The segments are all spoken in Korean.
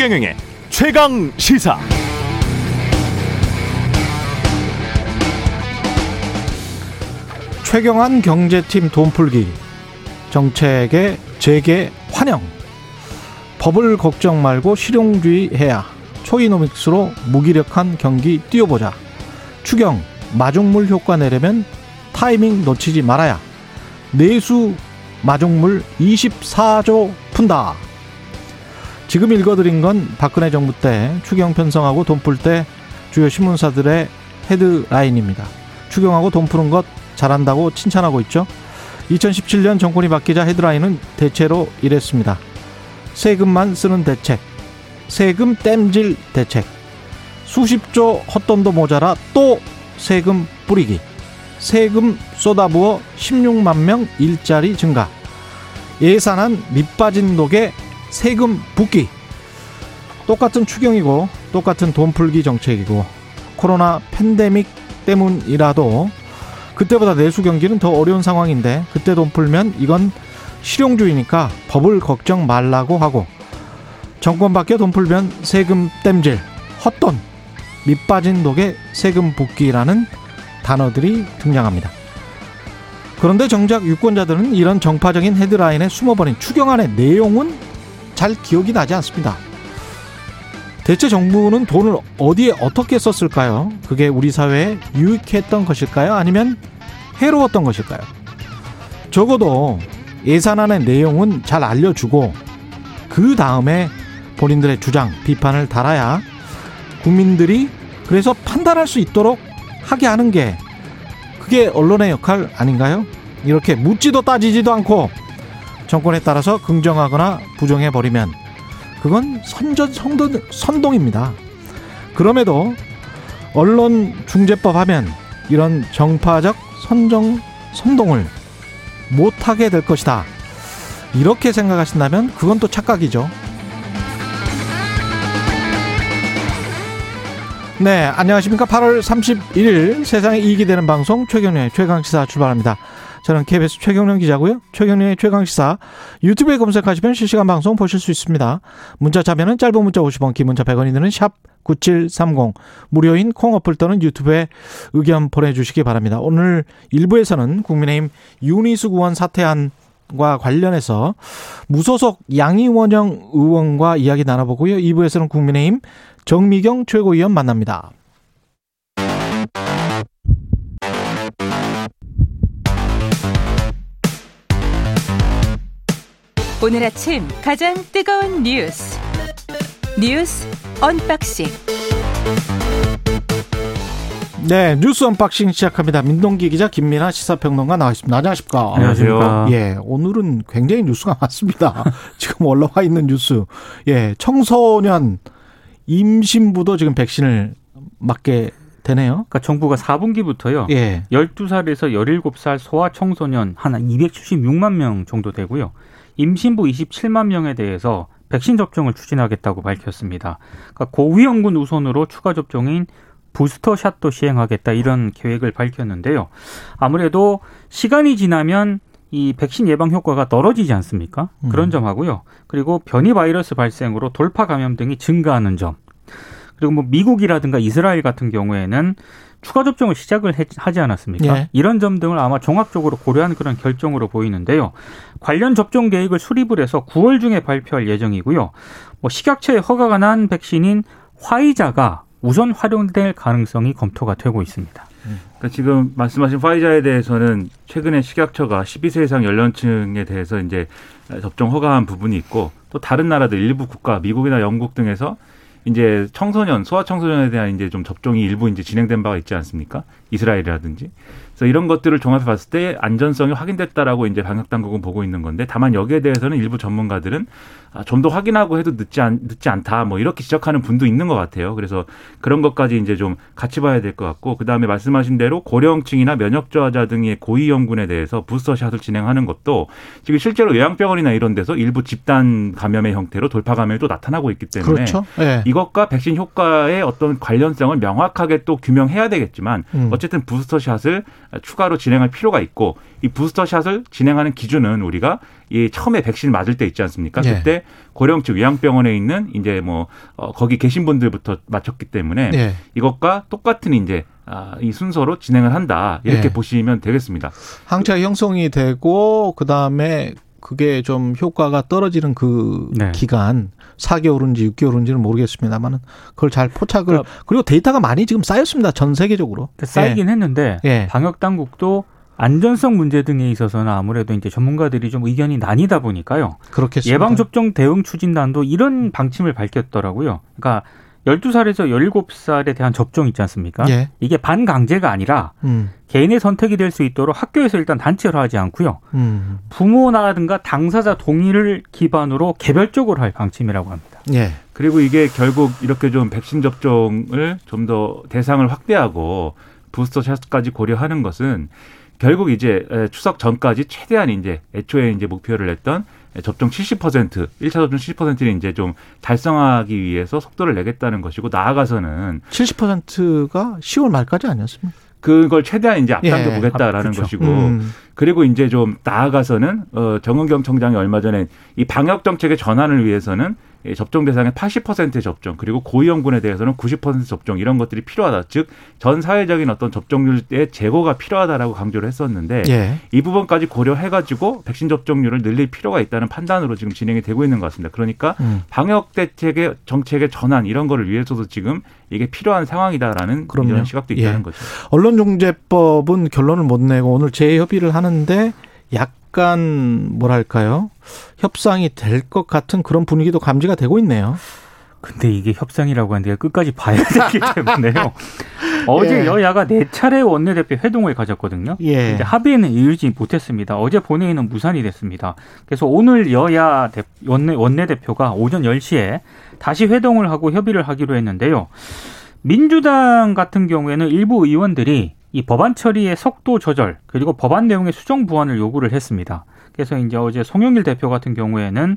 최경영의 최강 시사. 최경환 경제팀 돈풀기 정책의 재개 환영. 법을 걱정 말고 실용주의 해야. 초이노믹스로 무기력한 경기 뛰어보자. 추경 마중물 효과 내려면 타이밍 놓치지 말아야. 내수 마중물 24조 푼다. 지금 읽어드린 건 박근혜 정부 때 추경 편성하고 돈 풀 때 주요 신문사들의 헤드라인입니다. 추경하고 돈 푸는 것 잘한다고 칭찬하고 있죠. 2017년 정권이 바뀌자 헤드라인은 대체로 이랬습니다. 세금만 쓰는 대책, 세금 땜질 대책, 수십조 헛돈도 모자라 또 세금 뿌리기, 세금 쏟아부어 16만 명 일자리 증가, 예산안 밑빠진 독에 세금 붓기. 똑같은 추경이고 똑같은 돈 풀기 정책이고 코로나 팬데믹 때문이라도 그때보다 내수 경기는 더 어려운 상황인데 그때 돈 풀면 이건 실용주의니까 법을 걱정 말라고 하고 정권 바뀌어 돈 풀면 세금 땜질, 헛돈, 밑빠진 독에 세금 붓기라는 단어들이 등장합니다. 그런데 정작 유권자들은 이런 정파적인 헤드라인에 숨어버린 추경안의 내용은 잘 기억이 나지 않습니다. 대체 정부는 돈을 어디에 어떻게 썼을까요? 그게 우리 사회에 유익했던 것일까요? 아니면 해로웠던 것일까요? 적어도 예산안의 내용은 잘 알려주고 그 다음에 본인들의 주장, 비판을 달아야 국민들이 그래서 판단할 수 있도록 하게 하는 게 그게 언론의 역할 아닌가요? 이렇게 묻지도 따지지도 않고 정권에 따라서 긍정하거나 부정해버리면 그건 선전 선동, 선동입니다. 그럼에도 언론 중재법 하면 이런 정파적 선정 선동을 못하게 될 것이다. 이렇게 생각하신다면 그건 또 착각이죠. 네, 안녕하십니까. 8월 31일 세상에 이익이 되는 방송 최경련의 최강시사 출발합니다. 저는 KBS 최경련 기자고요. 최경련의 최강시사 유튜브에 검색하시면 실시간 방송 보실 수 있습니다. 문자 참여는 짧은 문자 50원, 긴 문자 100원이 드는 샵 9730 무료인 콩 어플 또는 유튜브에 의견 보내주시기 바랍니다. 오늘 1부에서는 국민의힘 윤희수 의원 사퇴안과 관련해서 무소속 양이원영 의원과 이야기 나눠보고요. 2부에서는 국민의힘 정미경 최고위원 만납니다. 오늘 아침 가장 뜨거운 뉴스 뉴스 unboxing 네, 뉴스 unboxing 시작합니다. 민동기 기자 김민아 시사평론가 나와 있습니다. 안녕하십니까? 안녕하세요. 예, 오늘은 굉장히 뉴스가 많습니다. 지금 올라와 있는 뉴스. 예, 청소년 임신부도 지금 백신을 맞게 되네요. 그러니까 정부가 4분기부터요. 예. 12살에서 17살 소아 청소년 한 276만 명 정도 되고요. 임신부 27만 명에 대해서 백신 접종을 추진하겠다고 밝혔습니다. 그러니까 고위험군 우선으로 추가 접종인 부스터샷도 시행하겠다 이런 계획을 밝혔는데요. 아무래도 시간이 지나면 이 백신 예방 효과가 떨어지지 않습니까? 그런 음. 점하고요. 그리고 변이 바이러스 발생으로 돌파 감염 등이 증가하는 점. 그리고 뭐 미국이라든가 이스라엘 같은 경우에는 추가 접종을 시작을 해- 하지 않았습니까? 예. 이런 점 등을 아마 종합적으로 고려한 그런 결정으로 보이는데요. 관련 접종 계획을 수립을 해서 9월 중에 발표할 예정이고요. 뭐 식약처에 허가가 난 백신인 화이자가 우선 활용될 가능성이 검토가 되고 있습니다. 그러니까 지금 말씀하신 화이자에 대해서는 최근에 식약처가 12세 이상 연령층에 대해서 이제 접종 허가한 부분이 있고 또 다른 나라들 일부 국가 미국이나 영국 등에서 이제 청소년 소아 청소년에 대한 이제 좀 접종이 일부 이제 진행된 바가 있지 않습니까? 이스라엘이라든지. 그래서 이런 것들을 종합해 봤을 때 안전성이 확인됐다라고 이제 방역 당국은 보고 있는 건데 다만 여기에 대해서는 일부 전문가들은 아, 좀 더 확인하고 해도 늦지 않 늦지 않다 뭐 이렇게 지적하는 분도 있는 것 같아요. 그래서 그런 것까지 이제 좀 같이 봐야 될 것 같고 그 다음에 말씀하신 대로 고령층이나 면역 저하자 등의 고위험군에 대해서 부스터샷을 진행하는 것도 지금 실제로 요양병원이나 이런 데서 일부 집단 감염의 형태로 돌파 감염이 또 나타나고 있기 때문에 그렇죠. 예. 이것과 백신 효과의 어떤 관련성을 명확하게 또 규명해야 되겠지만 음. 어쨌든 부스터샷을 추가로 진행할 필요가 있고 이 부스터샷을 진행하는 기준은 우리가 이 처음에 백신 맞을 때 있지 않습니까? 예. 그때 고령층 요양병원에 있는 이제 뭐 어, 거기 계신 분들부터 맞췄기 때문에 예. 이것과 똑같은 이제 아, 이 순서로 진행을 한다 이렇게 예. 보시면 되겠습니다. 항체가 형성이 되고 그 다음에 그게 좀 효과가 떨어지는 그 네. 기간 4개월인지 6개월인지는 모르겠습니다만은 그걸 잘 포착을 그러니까 그리고 데이터가 많이 지금 쌓였습니다 전 세계적으로 쌓이긴 했는데 예. 방역 당국도 안전성 문제 등에 있어서는 아무래도 이제 전문가들이 좀 의견이 나뉘다 보니까요. 예, 그렇겠습니다. 예방 접종 대응 추진단도 이런 방침을 밝혔더라고요. 그러니까 12살에서 17살에 대한 접종 있지 않습니까? 예. 이게 반강제가 아니라 음, 개인의 선택이 될 수 있도록 학교에서 일단 단체로 하지 않고요. 음, 부모나든가 당사자 동의를 기반으로 개별적으로 할 방침이라고 합니다. 예, 그리고 이게 결국 이렇게 좀 백신 접종을 좀 더 대상을 확대하고 부스터샷까지 고려하는 것은 결국 이제 에, 추석 전까지 최대한 이제 애초에 이제 목표를 냈던 접종 70%, 1차 접종 70%를 이제 좀 달성하기 위해서 속도를 내겠다는 것이고 나아가서는 70%가 10월 말까지 아니었습니까? 그걸 최대한 이제 앞당겨 예. 보겠다라는 아, 그렇죠. 것이고 음, 그리고 이제 좀 나아가서는 어 정은경 청장이 얼마 전에 이 방역 정책의 전환을 위해서는 이 접종 대상의 80%의 접종 그리고 고위험군에 대해서는 90% 접종 이런 것들이 필요하다. 즉 전 사회적인 어떤 접종률의 제고가 필요하다라고 강조를 했었는데 예, 이 부분까지 고려해가지고 백신 접종률을 늘릴 필요가 있다는 판단으로 지금 진행이 되고 있는 것 같습니다. 그러니까 음. 방역 대책의 정책의 전환 이런 거를 위해서도 지금 이게 필요한 상황이다라는. 이런 시각도 있다는 예. 거죠. 언론중재법은 결론을 못 내고 오늘 재협의를 하는 데 약간 뭐랄까요 협상이 될 것 같은 그런 분위기도 감지가 되고 있네요. 근데 이게 협상이라고 하는데 끝까지 봐야 되기 때문에요. 어제 예. 여야가 네 차례 원내대표 회동을 가졌거든요. 예. 근데 합의는 이르지 못했습니다. 어제 본회의는 무산이 됐습니다. 그래서 오늘 여야 대- 원내, 원내대표가 오전 10시에 다시 회동을 하고 협의를 하기로 했는데요. 민주당 같은 경우에는 일부 의원들이 이 법안 처리의 속도 조절 그리고 법안 내용의 수정 부안을 요구를 했습니다. 그래서 이제 어제 송영길 대표 같은 경우에는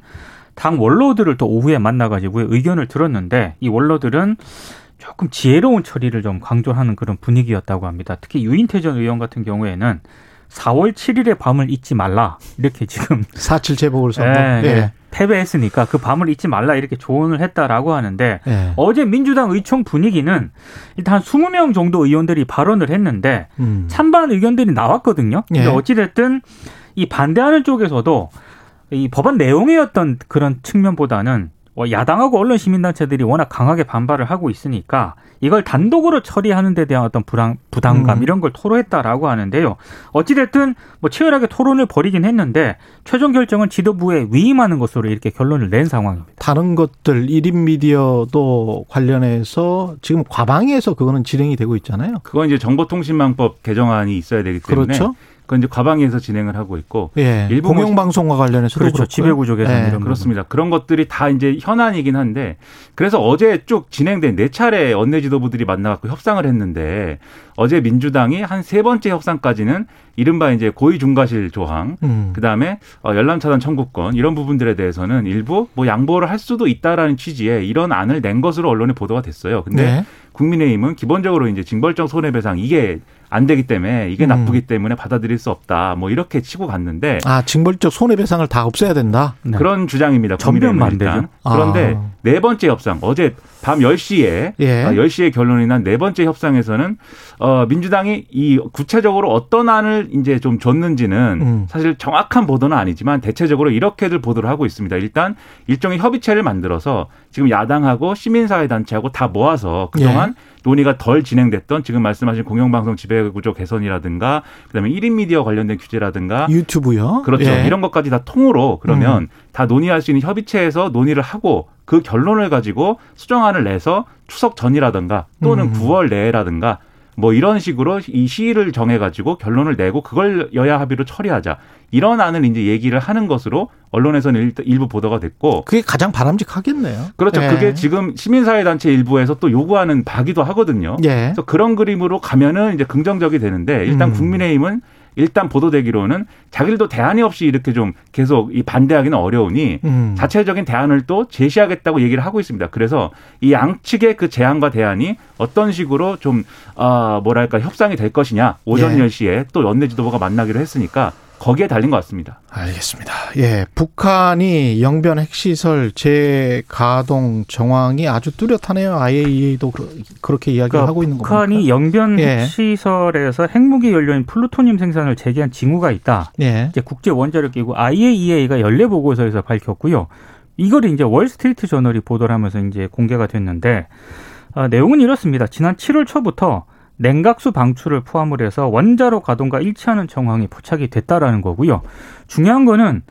당 원로들을 또 오후에 만나가지고 의견을 들었는데 이 원로들은 조금 지혜로운 처리를 좀 강조하는 그런 분위기였다고 합니다. 특히 유인태 전 의원 같은 경우에는 4월 7일의 밤을 잊지 말라 이렇게 지금 4.7 재보궐선거. 예, 예. 예. 패배했으니까 그 밤을 잊지 말라 이렇게 조언을 했다라고 하는데 예. 어제 민주당 의총 분위기는 일단 한 20명 정도 의원들이 발언을 했는데 음. 찬반 의견들이 나왔거든요. 근데 예. 어찌 됐든 이 반대하는 쪽에서도 이 법안 어떤 그런 측면보다는 어, 야당하고 언론 시민단체들이 워낙 강하게 반발을 하고 있으니까 이걸 단독으로 처리하는 데 대한 어떤 불안, 부담감 음. 이런 걸 토로했다라고 하는데요. 어찌됐든 뭐 치열하게 토론을 벌이긴 했는데 최종 결정은 지도부에 위임하는 것으로 이렇게 결론을 낸 상황입니다. 다른 것들 1인 미디어도 관련해서 지금 과방위에서 그거는 진행이 되고 있잖아요. 그건 이제 정보통신망법 개정안이 있어야 되기 때문에 그렇죠. 그건 이제 과방위에서 진행을 하고 있고 예. 일부 공영 방송과 관련해서도 그렇죠. 그렇고요. 지배구 조 개선 예. 이런. 그렇습니다. 그런 것들이 다 이제 현안이긴 한데 그래서 어제 쭉 진행된 네 차례 원내 지도부들이 만나갖고 협상을 했는데 어제 민주당이 한 세 번째 협상까지는 이른바 이제 고의 중과실 조항 음. 그 다음에 어, 열람 차단 청구권 이런 부분들에 대해서는 일부 뭐 양보를 할 수도 있다라는 취지의 이런 안을 낸 것으로 언론에 보도가 됐어요. 근데 네. 국민의힘은 기본적으로 이제 징벌적 손해배상 이게 안 되기 때문에 이게 음. 나쁘기 때문에 받아들일 수 없다. 뭐 이렇게 치고 갔는데 아, 징벌적 손해배상을 다 없애야 된다. 네. 그런 주장입니다. 전면. 반대죠. 그런데 아. 네 번째 협상 어제 밤 10시에 예. 아, 10시에 결론이 난 네 번째 협상에서는 어 민주당이 이 구체적으로 어떤 안을 이제 좀 줬는지는 음. 사실 정확한 보도는 아니지만 대체적으로 이렇게들 보도를 하고 있습니다. 일단 일종의 협의체를 만들어서 지금 야당하고 시민사회 단체하고 다 모아서 그동안 예. 논의가 덜 진행됐던 지금 말씀하신 공영방송 지배구조 개선이라든가 그다음에 1인 미디어 관련된 규제라든가 유튜브요. 그렇죠. 예. 이런 것까지 다 통으로 그러면 다 논의할 수 있는 협의체에서 논의를 하고 그 결론을 가지고 수정안을 내서 추석 전이라든가 또는 음. 9월 내라든가 뭐 이런 식으로 이 시일을 정해가지고 결론을 내고 그걸 여야 합의로 처리하자 이런 안을 이제 얘기를 하는 것으로 언론에서는 일- 일부 보도가 됐고 그게 가장 바람직하겠네요. 그렇죠. 예. 그게 지금 시민사회단체 일부에서 또 요구하는 바기도 하거든요. 예. 그래서 그런 그림으로 가면은 이제 긍정적이 되는데 일단 음. 국민의힘은 일단 보도되기로는 자기들도 대안이 없이 이렇게 좀 계속 이 반대하기는 어려우니 음. 자체적인 대안을 또 제시하겠다고 얘기를 하고 있습니다. 그래서 이 양측의 그 제안과 대안이 어떤 식으로 좀, 어, 뭐랄까, 협상이 될 것이냐. 오전 예. 10시에 또 원내 지도부가 만나기로 했으니까 거기에 달린 것 같습니다. 알겠습니다. 예, 북한이 영변 핵시설 재가동 정황이 아주 뚜렷하네요. IAEA도 그렇게 이야기를 그러니까 하고 있는 겁니까? 북한이 영변 예. 핵시설에서 핵무기 연료인 플루토늄 생산을 재개한 징후가 있다. 예. 이제 국제 원자력 기구 IAEA가 연례 보고서에서 밝혔고요. 이걸 이제 월스트리트 저널이 보도를 하면서 이제 공개가 됐는데 아, 내용은 이렇습니다. 지난 7월 초부터 냉각수 방출을 포함을 해서 원자로 가동과 일치하는 정황이 포착이 됐다라는 거고요. 중요한 거는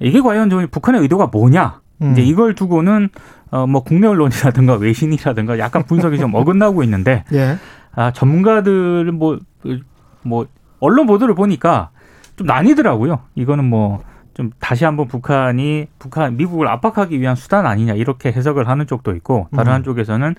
이게 과연 좀 북한의 의도가 뭐냐? 음. 이제 이걸 두고는 어뭐 국내 언론이라든가 외신이라든가 약간 분석이 좀 어긋나고 있는데 예. 아 전문가들 뭐뭐 언론 보도를 보니까 좀 나뉘더라고요. 이거는 뭐 좀 다시 한번 북한이 북한 미국을 압박하기 위한 수단 아니냐 이렇게 해석을 하는 쪽도 있고 다른 음. 한쪽에서는 아,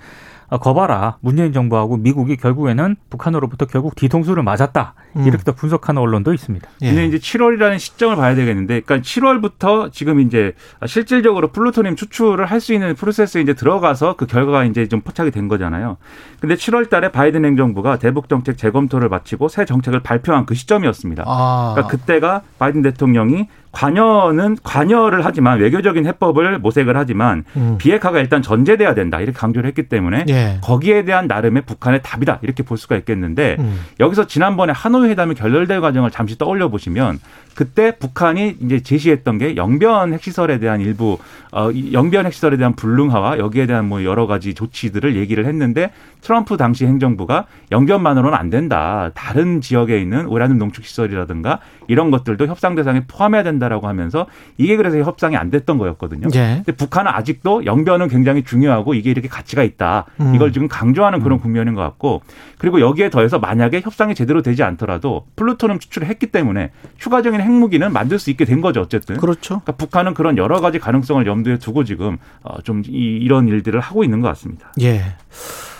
거봐라 문재인 정부하고 미국이 결국에는 북한으로부터 결국 뒤통수를 맞았다 음. 이렇게 또 분석하는 언론도 있습니다. 예. 근데 이제 7월이라는 시점을 봐야 되겠는데, 그러니까 7월부터 지금 이제 실질적으로 플루토늄 추출을 할 수 있는 프로세스에 이제 들어가서 그 결과가 이제 좀 포착이 된 거잖아요. 근데 7월 달에 바이든 행정부가 대북 정책 재검토를 마치고 새 정책을 발표한 그 시점이었습니다. 아. 그러니까 그때가 바이든 대통령이 관여는 관여를 하지만 외교적인 해법을 모색을 하지만 음. 비핵화가 일단 전제돼야 된다 이렇게 강조를 했기 때문에 예. 거기에 대한 나름의 북한의 답이다 이렇게 볼 수가 있겠는데 음. 여기서 지난번에 하노이 회담이 결렬될 과정을 잠시 떠올려 보시면 그때 북한이 이제 제시했던 게 영변 핵시설에 대한 일부 어, 이 영변 핵시설에 대한 불능화와 여기에 대한 뭐 여러 가지 조치들을 얘기를 했는데 트럼프 당시 행정부가 영변만으로는 안 된다. 다른 지역에 있는 우라늄 농축 시설이라든가 이런 것들도 협상 대상에 포함해야 된다라고 하면서 이게 그래서 협상이 안 됐던 거였거든요. 예. 근데 북한은 아직도 영변은 굉장히 중요하고 이게 이렇게 가치가 있다. 음. 이걸 지금 강조하는 그런 국면인 것 같고 그리고 여기에 더해서 만약에 협상이 제대로 되지 않더라도 플루토늄 추출을 했기 때문에 추가적인 핵무기는 만들 수 있게 된 거죠 어쨌든. 그렇죠. 그러니까 북한은 그런 여러 가지 가능성을 염두에 두고 지금 어, 좀 이, 이런 일들을 하고 있는 것 같습니다. 예.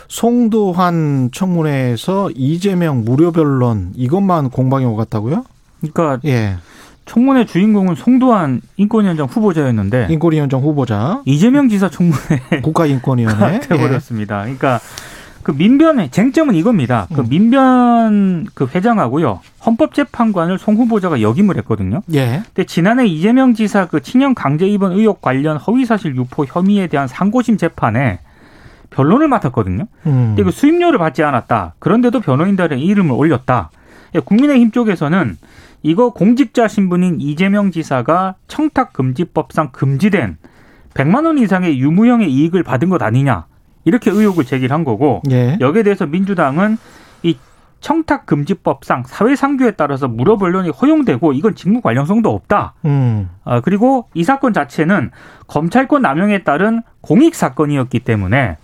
송두환 청문회에서 이재명 무료 변론 이것만 공방이 오갔다고요? 그러니까 예. 청문회 주인공은 송도한 인권위원장 후보자였는데 인권위원장 후보자 이재명 지사 청문회 국가인권위원회 돼버렸습니다. 그러니까 그 민변의 쟁점은 이겁니다. 그 음. 민변 그 회장하고요 헌법재판관을 송 후보자가 역임을 했거든요. 예. 근데 지난해 이재명 지사 그 친형 강제 입원 의혹 관련 허위사실 유포 혐의에 대한 상고심 재판에 변론을 맡았거든요. 음. 근데 그 수임료를 받지 않았다. 그런데도 변호인단에 이름을 올렸다. 예, 국민의힘 쪽에서는 이거 공직자 신분인 이재명 지사가 청탁금지법상 금지된 100만 원 이상의 유무형의 이익을 받은 것 아니냐. 이렇게 의혹을 제기한 거고 예. 여기에 대해서 민주당은 이 청탁 금지법상 사회 상규에 따라서 무료 변론이 허용되고 이건 직무 관련성도 없다. 음. 아, 그리고 이 사건 자체는 검찰권 남용에 따른 공익 사건이었기 때문에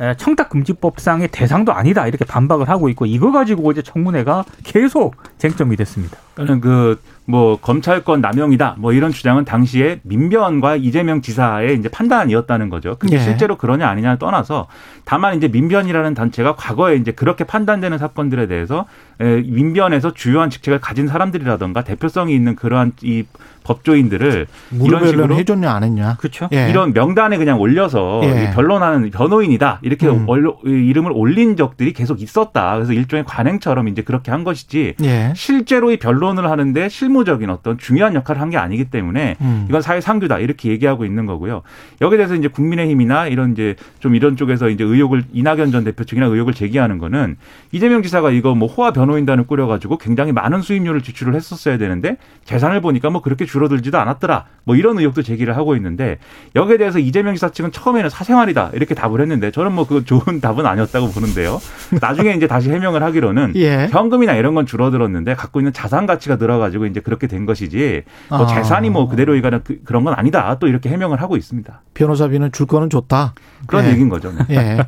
에, 청탁금지법상의 대상도 아니다 이렇게 반박을 하고 있고 이거 가지고 이제 청문회가 계속 쟁점이 됐습니다. 저는 그 뭐 검찰권 남용이다 뭐 이런 주장은 당시에 민변과 이재명 지사의 이제 판단이었다는 거죠. 근데 예. 실제로 그러냐 아니냐를 떠나서 다만 이제 민변이라는 단체가 과거에 이제 그렇게 판단되는 사건들에 대해서 에, 민변에서 주요한 직책을 가진 사람들이라던가 대표성이 있는 그러한 이 법조인들을 이런 식으로 해줬냐 안 했냐? 그렇죠? 예. 이런 명단에 그냥 올려서 예. 이 변론하는 변호인이다 이렇게 음. 얼로- 이름을 올린 적들이 계속 있었다. 그래서 일종의 관행처럼 이제 그렇게 한 것이지 예. 실제로 이 변론을 하는데 실무적인 어떤 중요한 역할을 한 게 아니기 때문에 음. 이건 사회 상규다 이렇게 얘기하고 있는 거고요. 여기에 대해서 이제 국민의힘이나 이런 이제 좀 이런 쪽에서 이제 의혹을 이낙연 전 대표 측이나 의혹을 제기하는 거는 이재명 지사가 이거 뭐 호화 변 호인단을 꾸려가지고 굉장히 많은 수임료를 지출을 했었어야 되는데 재산을 보니까 뭐 그렇게 줄어들지도 않았더라. 뭐 이런 의혹도 제기를 하고 있는데 여기에 대해서 이재명 지사 측은 처음에는 사생활이다 이렇게 답을 했는데 저는 뭐 그 좋은 답은 아니었다고 보는데요. 나중에 이제 다시 해명을 하기로는 예. 현금이나 이런 건 줄어들었는데 갖고 있는 자산 가치가 늘어가지고 이제 그렇게 된 것이지 뭐 아. 재산이 뭐 그대로 이가는 그, 그런 건 아니다 또 이렇게 해명을 하고 있습니다. 변호사비는 줄 거는 줬다. 그런 예. 얘기인 거죠. 네. 예.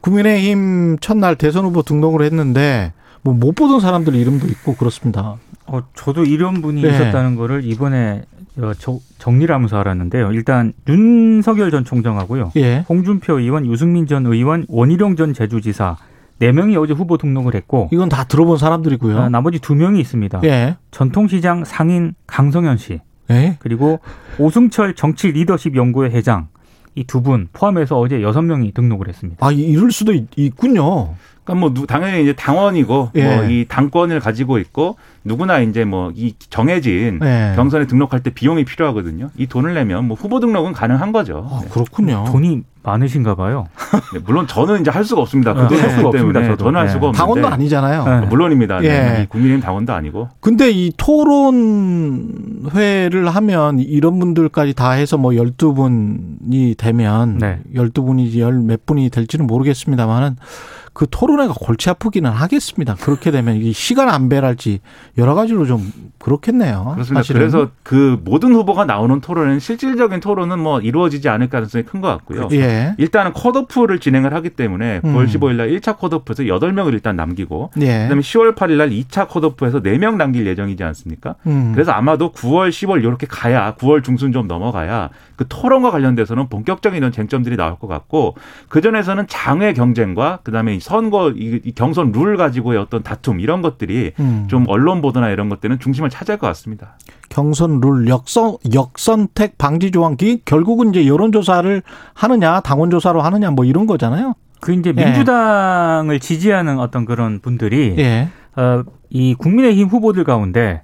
국민의힘 첫날 대선 후보 등록을 했는데 뭐 못 보던 사람들 이름도 있고 그렇습니다. 어, 저도 이런 분이 네. 있었다는 거를 이번에 어, 저- 정리를 하면서 알았는데요. 일단 윤석열 전 총장하고요. 예. 홍준표 의원, 유승민 전 의원, 원희룡 전 제주지사, 네 명이 어제 후보 등록을 했고 이건 다 들어본 사람들이고요. 아, 나머지 두 명이 있습니다. 예. 전통시장 상인 강성현 씨 예. 그리고 오승철 정치 리더십 연구회 회장 이 두 분 포함해서 어제 여섯 명이 등록을 했습니다. 아, 이- 이럴 수도 있, 있군요. 그러니까 뭐 누- 당연히 이제 당원이고 예. 뭐이 당권을 가지고 있고 누구나 이제 뭐 이 정해진 예. 경선에 등록할 때 비용이 필요하거든요. 이 돈을 내면 뭐 후보 등록은 가능한 거죠. 아, 네. 그렇군요. 돈이 많으신가 봐요. 네, 물론 저는 이제 할 수가 없습니다. 그 네, 돈할 없기 수가 때문에 없습니다, 저도. 저는 할 네. 수가 없는데 당원도 아니잖아요. 네. 물론입니다. 네. 예. 이 국민의힘 당원도 아니고 근데 이 토론회를 하면 이런 분들까지 다 해서 뭐 12분이 되면 네. 12분이 열 몇 분이 될지는 모르겠습니다만은 그 토론회가 골치 아프기는 하겠습니다. 그렇게 되면 이 시간 안배랄지 여러 가지로 좀 그렇겠네요. 그렇습니다. 사실은. 그래서 그 모든 후보가 나오는 토론은 실질적인 토론은 뭐 이루어지지 않을 가능성이 큰 것 같고요. 예. 일단은 컷오프를 진행을 하기 때문에 음. 9월 15일 날 1차 컷오프에서 8명을 일단 남기고 예. 그다음에 10월 8일 날 2차 컷오프에서 4명 남길 예정이지 않습니까? 음. 그래서 아마도 9월, 10월 이렇게 가야 9월 중순 좀 넘어가야 그 토론과 관련돼서는 본격적인 이런 쟁점들이 나올 것 같고 그 전에서는 장외 경쟁과 그다음에 이 선거 이, 이 경선 룰 가지고의 어떤 다툼 이런 것들이 음. 좀 언론 보도나 이런 것들은 중심을 차지할 것 같습니다. 경선 룰 역선 역선택 방지 조항기 결국은 이제 여론 조사를 하느냐 당원 조사로 하느냐 뭐 이런 거잖아요. 그 이제 예. 민주당을 지지하는 어떤 그런 분들이 예. 어, 이 국민의힘 후보들 가운데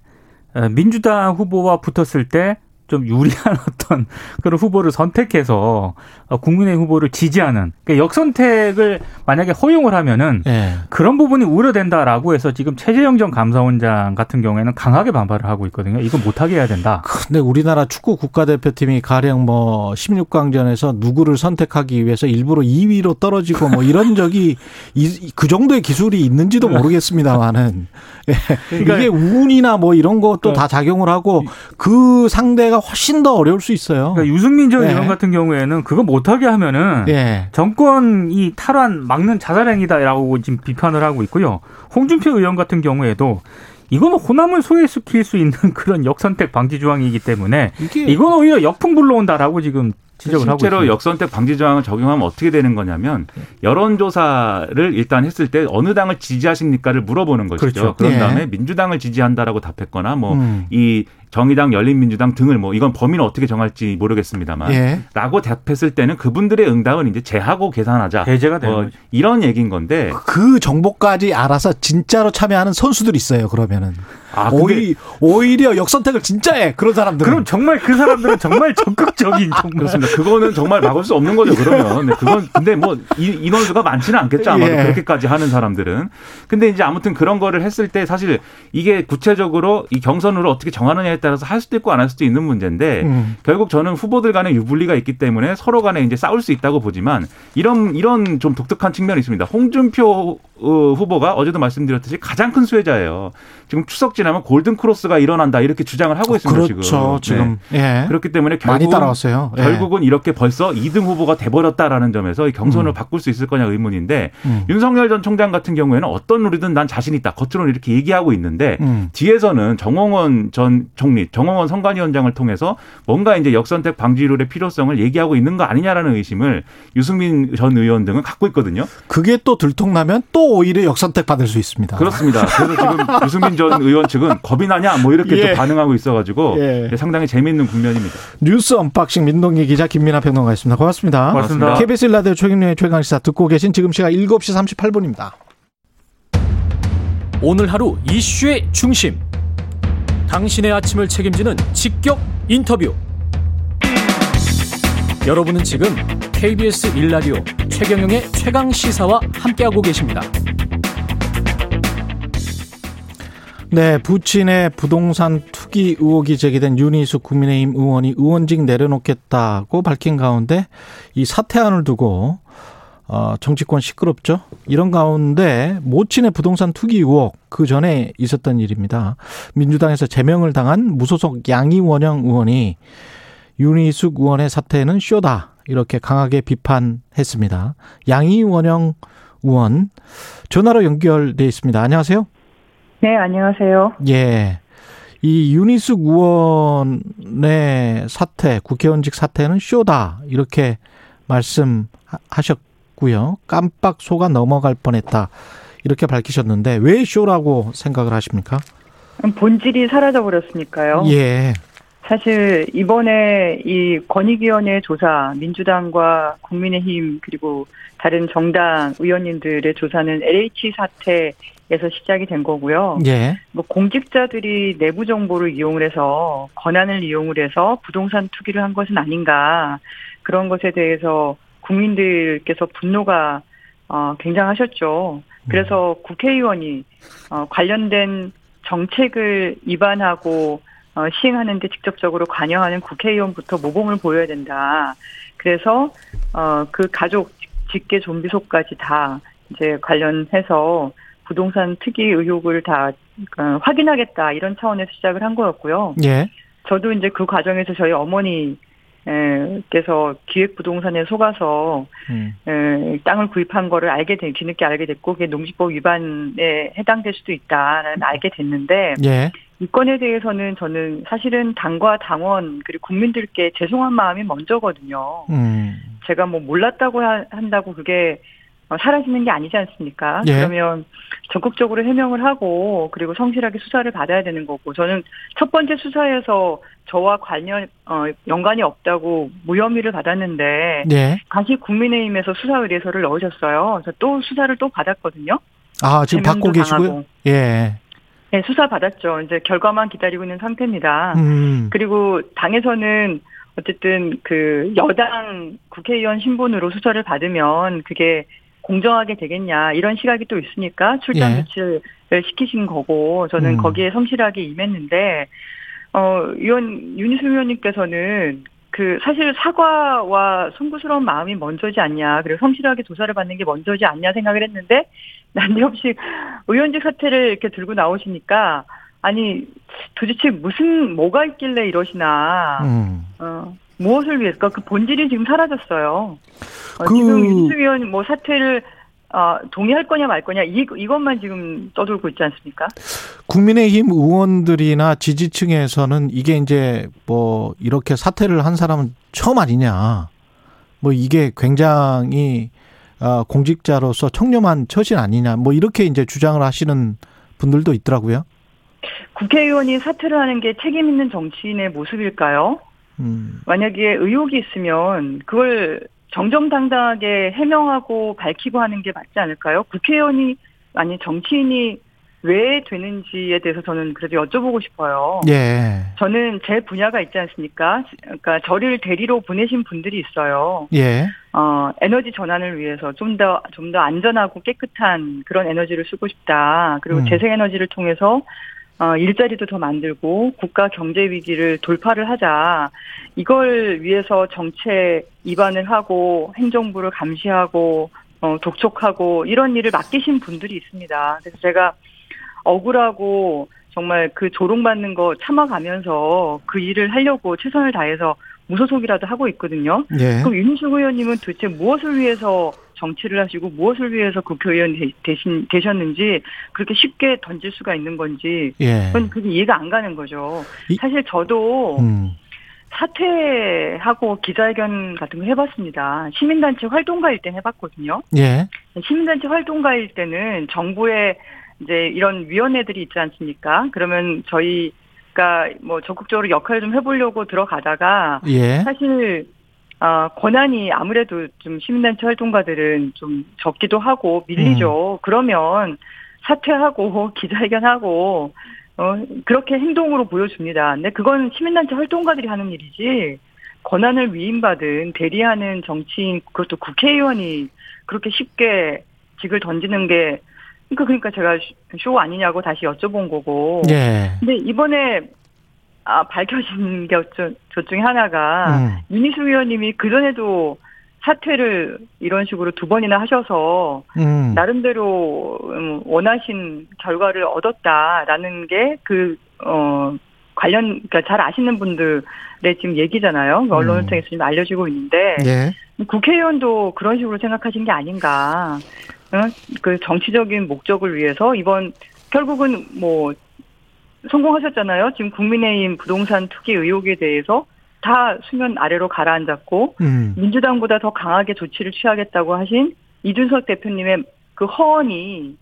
어, 민주당 후보와 붙었을 때 좀 유리한 어떤 그런 후보를 선택해서 어, 국민의힘 후보를 지지하는 그러니까 역선택을 만약에 허용을 하면은 예. 그런 부분이 우려된다라고 해서 지금 최재형 전 감사원장 같은 경우에는 강하게 반발을 하고 있거든요. 이거 못하게 해야 된다. 근데 우리나라 축구 국가대표팀이 가령 뭐 16강전에서 누구를 선택하기 위해서 일부러 2위로 떨어지고 뭐 이런 적이 이- 그 정도의 기술이 있는지도 모르겠습니다만은 예. 그러니까- 이게 운이나 뭐 이런 것도 다 작용을 하고 그 상대가 훨씬 더 어려울 수 있어요. 그러니까 유승민 전 네. 의원 같은 경우에는 그거 못하게 하면은 예. 정권 이 탈환 막는 자살행위다라고 지금 비판을 하고 있고요. 홍준표 의원 같은 경우에도 이거는 호남을 소외시킬 수 있는 그런 역선택 방지 조항이기 때문에 이건 오히려 역풍 불러온다라고 지금 지적을 하고 실제로 있습니다. 역선택 방지 조항을 적용하면 어떻게 되는 거냐면 여론조사를 일단 했을 때 어느 당을 지지하십니까를 물어보는 것이죠. 그렇죠. 그런 예. 다음에 민주당을 지지한다라고 답했거나 뭐 음. 이 정의당, 열린민주당 등을 뭐 이건 범위는 어떻게 정할지 모르겠습니다만 예. 라고 답했을 때는 그분들의 응답은 이제 제하고 계산하자. 배제가 되는 뭐 거죠. 이런 얘기인 건데 그 정보까지 알아서 진짜로 참여하는 선수들이 있어요. 그러면은 아 오히, 오히려 역선택을 진짜 해 그런 사람들은. 그럼 정말 그 사람들은 정말 적극적인 정말 그렇습니다. 그거는 정말 막을 수 없는 거죠. 그러면 네, 그건 근데 뭐 이- 인원수가 많지는 않겠죠. 아마도 예. 그렇게까지 하는 사람들은. 근데 이제 아무튼 그런 거를 했을 때 사실 이게 구체적으로 이 경선으로 어떻게 정하느냐에 따라서 할 수도 있고 안 할 수도 있는 문제인데 음. 결국 저는 후보들 간에 유불리가 있기 때문에 서로 간에 이제 싸울 수 있다고 보지만 이런 이런 좀 독특한 측면이 있습니다. 홍준표 어, 후보가 어제도 말씀드렸듯이 가장 큰 수혜자예요. 지금 추석 지나면 골든 크로스가 일어난다 이렇게 주장을 하고 있습니다. 그렇죠. 지금, 네. 예. 그렇기 때문에 많이 결국은 따라왔어요. 예. 결국은 이렇게 벌써 2등 후보가 돼버렸다라는 점에서 이 경선을 바꿀 수 있을 거냐 의문인데 음. 윤석열 전 총장 같은 경우에는 어떤 룰이든 난 자신 있다. 겉으로는 이렇게 얘기하고 있는데 음. 뒤에서는 정홍원 전 총리, 정홍원 선관위원장을 통해서 뭔가 이제 역선택 방지룰의 필요성을 얘기하고 있는 거 아니냐라는 의심을 유승민 전 의원 등은 갖고 있거든요. 그게 또 들통나면 또 오히려 역선택 받을 수 있습니다. 그렇습니다. 그래서 지금 유승민 전 의원 측은 겁이 나냐 뭐 이렇게 예. 또 반응하고 있어가지고 예. 상당히 재미있는 국면입니다. 뉴스 unboxing 민동기 기자 김민아 평론가였습니다. 고맙습니다. 고맙습니다. KBS 일라디오 최경영의 최강시사 듣고 계신 지금 시각 7시 38분입니다. 오늘 하루 이슈의 중심. 당신의 아침을 책임지는 직격 인터뷰. 여러분은 지금 KBS 일라디오 최경영의 최강 시사와 함께하고 계십니다. 네, 부친의 부동산 투기 의혹이 제기된 윤희숙 국민의힘 의원이 의원직 내려놓겠다고 밝힌 가운데 이 사퇴안을 두고 어, 정치권 시끄럽죠. 이런 가운데 모친의 부동산 투기 의혹 그 전에 있었던 일입니다. 민주당에서 제명을 당한 무소속 양이원영 의원이 윤희숙 의원의 사퇴는 쇼다 이렇게 강하게 비판했습니다. 양이원영 의원 전화로 연결돼 있습니다. 안녕하세요. 네, 안녕하세요. 예. 이 윤희숙 의원의 사퇴, 국회의원직 사퇴는 쇼다. 이렇게 말씀하셨고, 했고요. 깜빡 속아 넘어갈 뻔했다. 이렇게 밝히셨는데 왜 쇼라고 생각을 하십니까? 본질이 사라져 버렸으니까요. 예. 사실 이번에 이 권익위원회 조사, 민주당과 국민의힘 그리고 다른 정당 의원님들의 조사는 LH 사태에서 시작이 된 거고요. 예. 뭐 공직자들이 내부 정보를 이용을 해서 권한을 이용을 해서 부동산 투기를 한 것은 아닌가 그런 것에 대해서 국민들께서 분노가 어, 굉장하셨죠. 그래서 국회의원이 어, 관련된 정책을 위반하고 어, 시행하는 데 직접적으로 관여하는 국회의원부터 모범을 보여야 된다. 그래서 어, 그 가족 직계 좀비속까지 다 이제 관련해서 부동산 투기 의혹을 다 어, 확인하겠다 이런 차원에서 시작을 한 거였고요. 예. 저도 이제 그 과정에서 저희 어머니 께서 기획부동산에 속아서 음. 에, 땅을 구입한 거를 알게 된 뒤늦게 알게 됐고 그게 농지법 위반에 해당될 수도 있다라는 알게 됐는데 예. 이 건에 대해서는 저는 사실은 당과 당원 그리고 국민들께 죄송한 마음이 먼저거든요. 음. 제가 뭐 몰랐다고 하- 한다고 그게 어, 사라지는 게 아니지 않습니까? 예. 그러면 적극적으로 해명을 하고 그리고 성실하게 수사를 받아야 되는 거고 저는 첫 번째 수사에서 저와 관련 어, 연관이 없다고 무혐의를 받았는데 예. 다시 국민의힘에서 수사 의뢰서를 넣으셨어요. 그래서 또 수사를 또 받았거든요. 아, 지금 받고 계시고요? 당하고. 예. 네, 수사 받았죠. 이제 결과만 기다리고 있는 상태입니다. 음. 그리고 당에서는 어쨌든 그 여당 국회의원 신분으로 수사를 받으면 그게 공정하게 되겠냐 이런 시각이 또 있으니까 출당 예. 조치를 시키신 거고 저는 음. 거기에 성실하게 임했는데 어 의원 윤희수 의원님께서는 그 사실 사과와 송구스러운 마음이 먼저지 않냐 그리고 성실하게 조사를 받는 게 먼저지 않냐 생각을 했는데 난데없이 의원직 사태를 이렇게 들고 나오시니까 아니 도대체 무슨 뭐가 있길래 이러시나 음. 어, 무엇을 위해서 그 본질이 지금 사라졌어요. 어, 그- 지금 윤수 의원 뭐 사퇴를 어, 동의할 거냐 말 거냐 이 이것만 지금 떠돌고 있지 않습니까? 국민의힘 의원들이나 지지층에서는 이게 이제 뭐 이렇게 사퇴를 한 사람은 처음 아니냐. 뭐 이게 굉장히 어, 공직자로서 청렴한 처신 아니냐. 뭐 이렇게 이제 주장을 하시는 분들도 있더라고요. 국회의원이 사퇴를 하는 게 책임 있는 정치인의 모습일까요? 음. 만약에 의혹이 있으면 그걸 정정당당하게 해명하고 밝히고 하는 게 맞지 않을까요? 국회의원이 아니 정치인이 왜 되는지에 대해서 저는 그래도 여쭤보고 싶어요. 예. 저는 제 분야가 있지 않습니까? 그러니까 저를 대리로 보내신 분들이 있어요. 예. 어, 에너지 전환을 위해서 좀 더, 좀더 안전하고 깨끗한 그런 에너지를 쓰고 싶다. 그리고 음. 재생에너지를 통해서 어, 일자리도 더 만들고 국가 경제 위기를 돌파를 하자. 이걸 위해서 정책 위반을 하고 행정부를 감시하고 어, 독촉하고 이런 일을 맡기신 분들이 있습니다. 그래서 제가 억울하고 정말 그 조롱받는 거 참아가면서 그 일을 하려고 최선을 다해서 무소속이라도 하고 있거든요. 예. 그럼 윤희숙 의원님은 도대체 무엇을 위해서 정치를 하시고 무엇을 위해서 국회의원 되- 되신 되셨는지 그렇게 쉽게 던질 수가 있는 건지 예. 그건 그게 이해가 안 가는 거죠. 이- 사실 저도 음. 사퇴하고 기자회견 같은 거 해봤습니다. 시민단체 활동가일 땐 해봤거든요. 예. 시민단체 활동가일 때는 정부의 이제 이런 위원회들이 있지 않습니까? 그러면 저희가 뭐 적극적으로 역할을 좀 해보려고 들어가다가 예. 사실 아, 권한이 아무래도 좀 시민단체 활동가들은 좀 적기도 하고 밀리죠. 그러면 사퇴하고 기자회견하고 어, 그렇게 행동으로 보여줍니다. 근데 그건 시민단체 활동가들이 하는 일이지 권한을 위임받은 대리하는 정치인 그것도 국회의원이 그렇게 쉽게 직을 던지는 게 그러니까 그러니까 제가 쇼 아니냐고 다시 여쭤본 거고. 예. 근데 이번에 아 밝혀진 게저 저 중에 하나가 음. 윤희수 의원님이 그 전에도 사퇴를 이런 식으로 두 번이나 하셔서 음. 나름대로 음, 원하신 결과를 얻었다라는 게그 어 관련 그러니까 잘 아시는 분들의 지금 얘기잖아요. 그 언론을 음. 통해서 지금 알려지고 있는데 예. 국회의원도 그런 식으로 생각하신 게 아닌가. 어? 그 정치적인 목적을 위해서 이번 결국은 뭐 성공하셨잖아요. 지금 국민의힘 부동산 투기 의혹에 대해서 다 수면 아래로 가라앉았고 음. 민주당보다 더 강하게 조치를 취하겠다고 하신 이준석 대표님의 그 허언이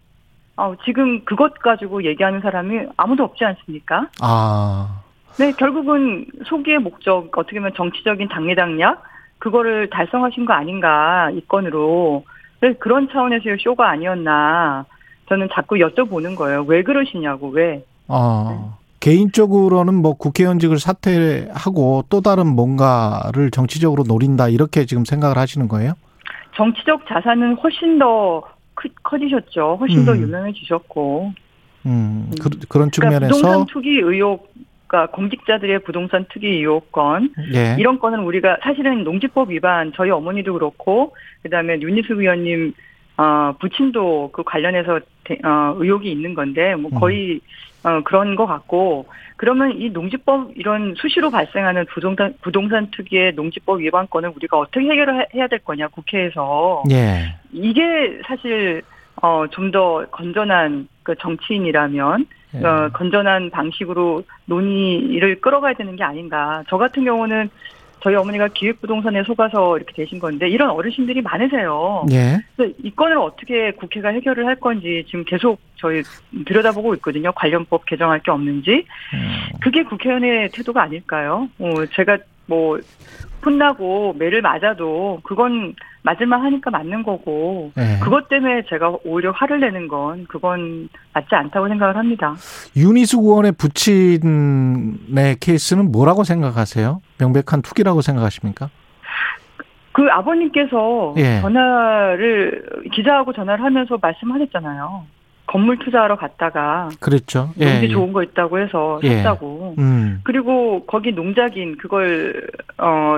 어, 지금 그것 가지고 얘기하는 사람이 아무도 없지 않습니까? 아, 네, 결국은 소기의 목적 어떻게 보면 정치적인 당리당략 그거를 달성하신 거 아닌가 이 건으로 네, 그런 차원에서의 쇼가 아니었나 저는 자꾸 여쭤보는 거예요. 왜 그러시냐고 왜? 어. 개인적으로는 뭐 국회의원직을 사퇴하고 또 다른 뭔가를 정치적으로 노린다 이렇게 지금 생각을 하시는 거예요? 정치적 자산은 훨씬 더 크- 커지셨죠. 훨씬 더 음. 유명해지셨고. 음, 그, 그런 그러니까 측면에서 부동산 투기 의혹, 그러니까 공직자들의 부동산 투기 의혹 건 예, 이런 건은 우리가 사실은 농지법 위반 저희 어머니도 그렇고 그다음에 윤희숙 의원님 어, 부친도 그 관련해서 대- 어, 의혹이 있는 건데 뭐 음. 거의 어, 그런 것 같고 그러면 이 농지법 이런 수시로 발생하는 부동산 부동산 투기의 농지법 위반건을 우리가 어떻게 해결을 해- 해야 될 거냐 국회에서 예, 이게 사실 어, 좀 더 건전한 그 정치인이라면 예. 어, 건전한 방식으로 논의를 끌어가야 되는 게 아닌가. 저 같은 경우는 저희 어머니가 기획부동산에 속아서 이렇게 되신 건데 이런 어르신들이 많으세요. 예, 그래서 이 건을 어떻게 국회가 해결을 할 건지 지금 계속 저희 들여다보고 있거든요. 관련법 개정할 게 없는지. 음, 그게 국회의원의 태도가 아닐까요? 어, 제가 뭐 혼나고 매를 맞아도 그건 맞을만 하니까 맞는 거고 예. 그것 때문에 제가 오히려 화를 내는 건 그건 맞지 않다고 생각을 합니다. 윤희숙 의원의 부친의 케이스는 뭐라고 생각하세요? 명백한 투기라고 생각하십니까? 그 아버님께서 예. 전화를 기자하고 전화를 하면서 말씀하셨잖아요. 건물 투자하러 갔다가 그랬죠. 예, 농지 예. 좋은 거 있다고 해서 예. 샀다고. 음, 그리고 거기 농작인 그걸 어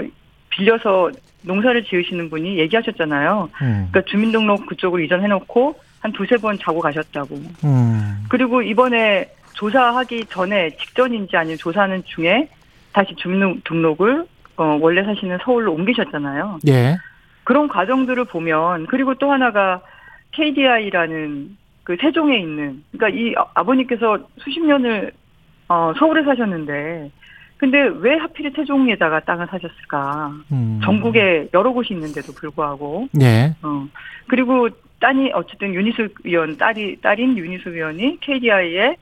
빌려서 농사를 지으시는 분이 얘기하셨잖아요. 음, 그러니까 주민등록 그쪽으로 이전해 놓고 한 두세 번 자고 가셨다고. 음, 그리고 이번에 조사하기 전에 직전인지 아니면 조사하는 중에 다시 주민등록을 어, 원래 사시는 서울로 옮기셨잖아요. 예, 그런 과정들을 보면 그리고 또 하나가 KDI라는 그 세종에 있는 그러니까 이 아- 아버님께서 수십 년을 어, 서울에 사셨는데 근데 왜 하필 세종에다가 땅을 사셨을까? 음, 전국에 여러 곳이 있는데도 불구하고 예, 어. 그리고 딸이 어쨌든 윤희숙 의원 딸이 딸인 윤희숙 의원이 KDI에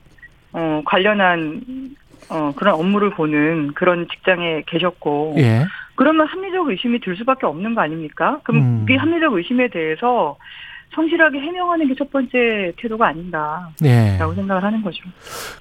어 관련한 어 그런 업무를 보는 그런 직장에 계셨고 예, 그러면 합리적 의심이 들 수밖에 없는 거 아닙니까? 그럼 음. 이 합리적 의심에 대해서 성실하게 해명하는 게 첫 번째 태도가 아닌가라고 예. 생각을 하는 거죠.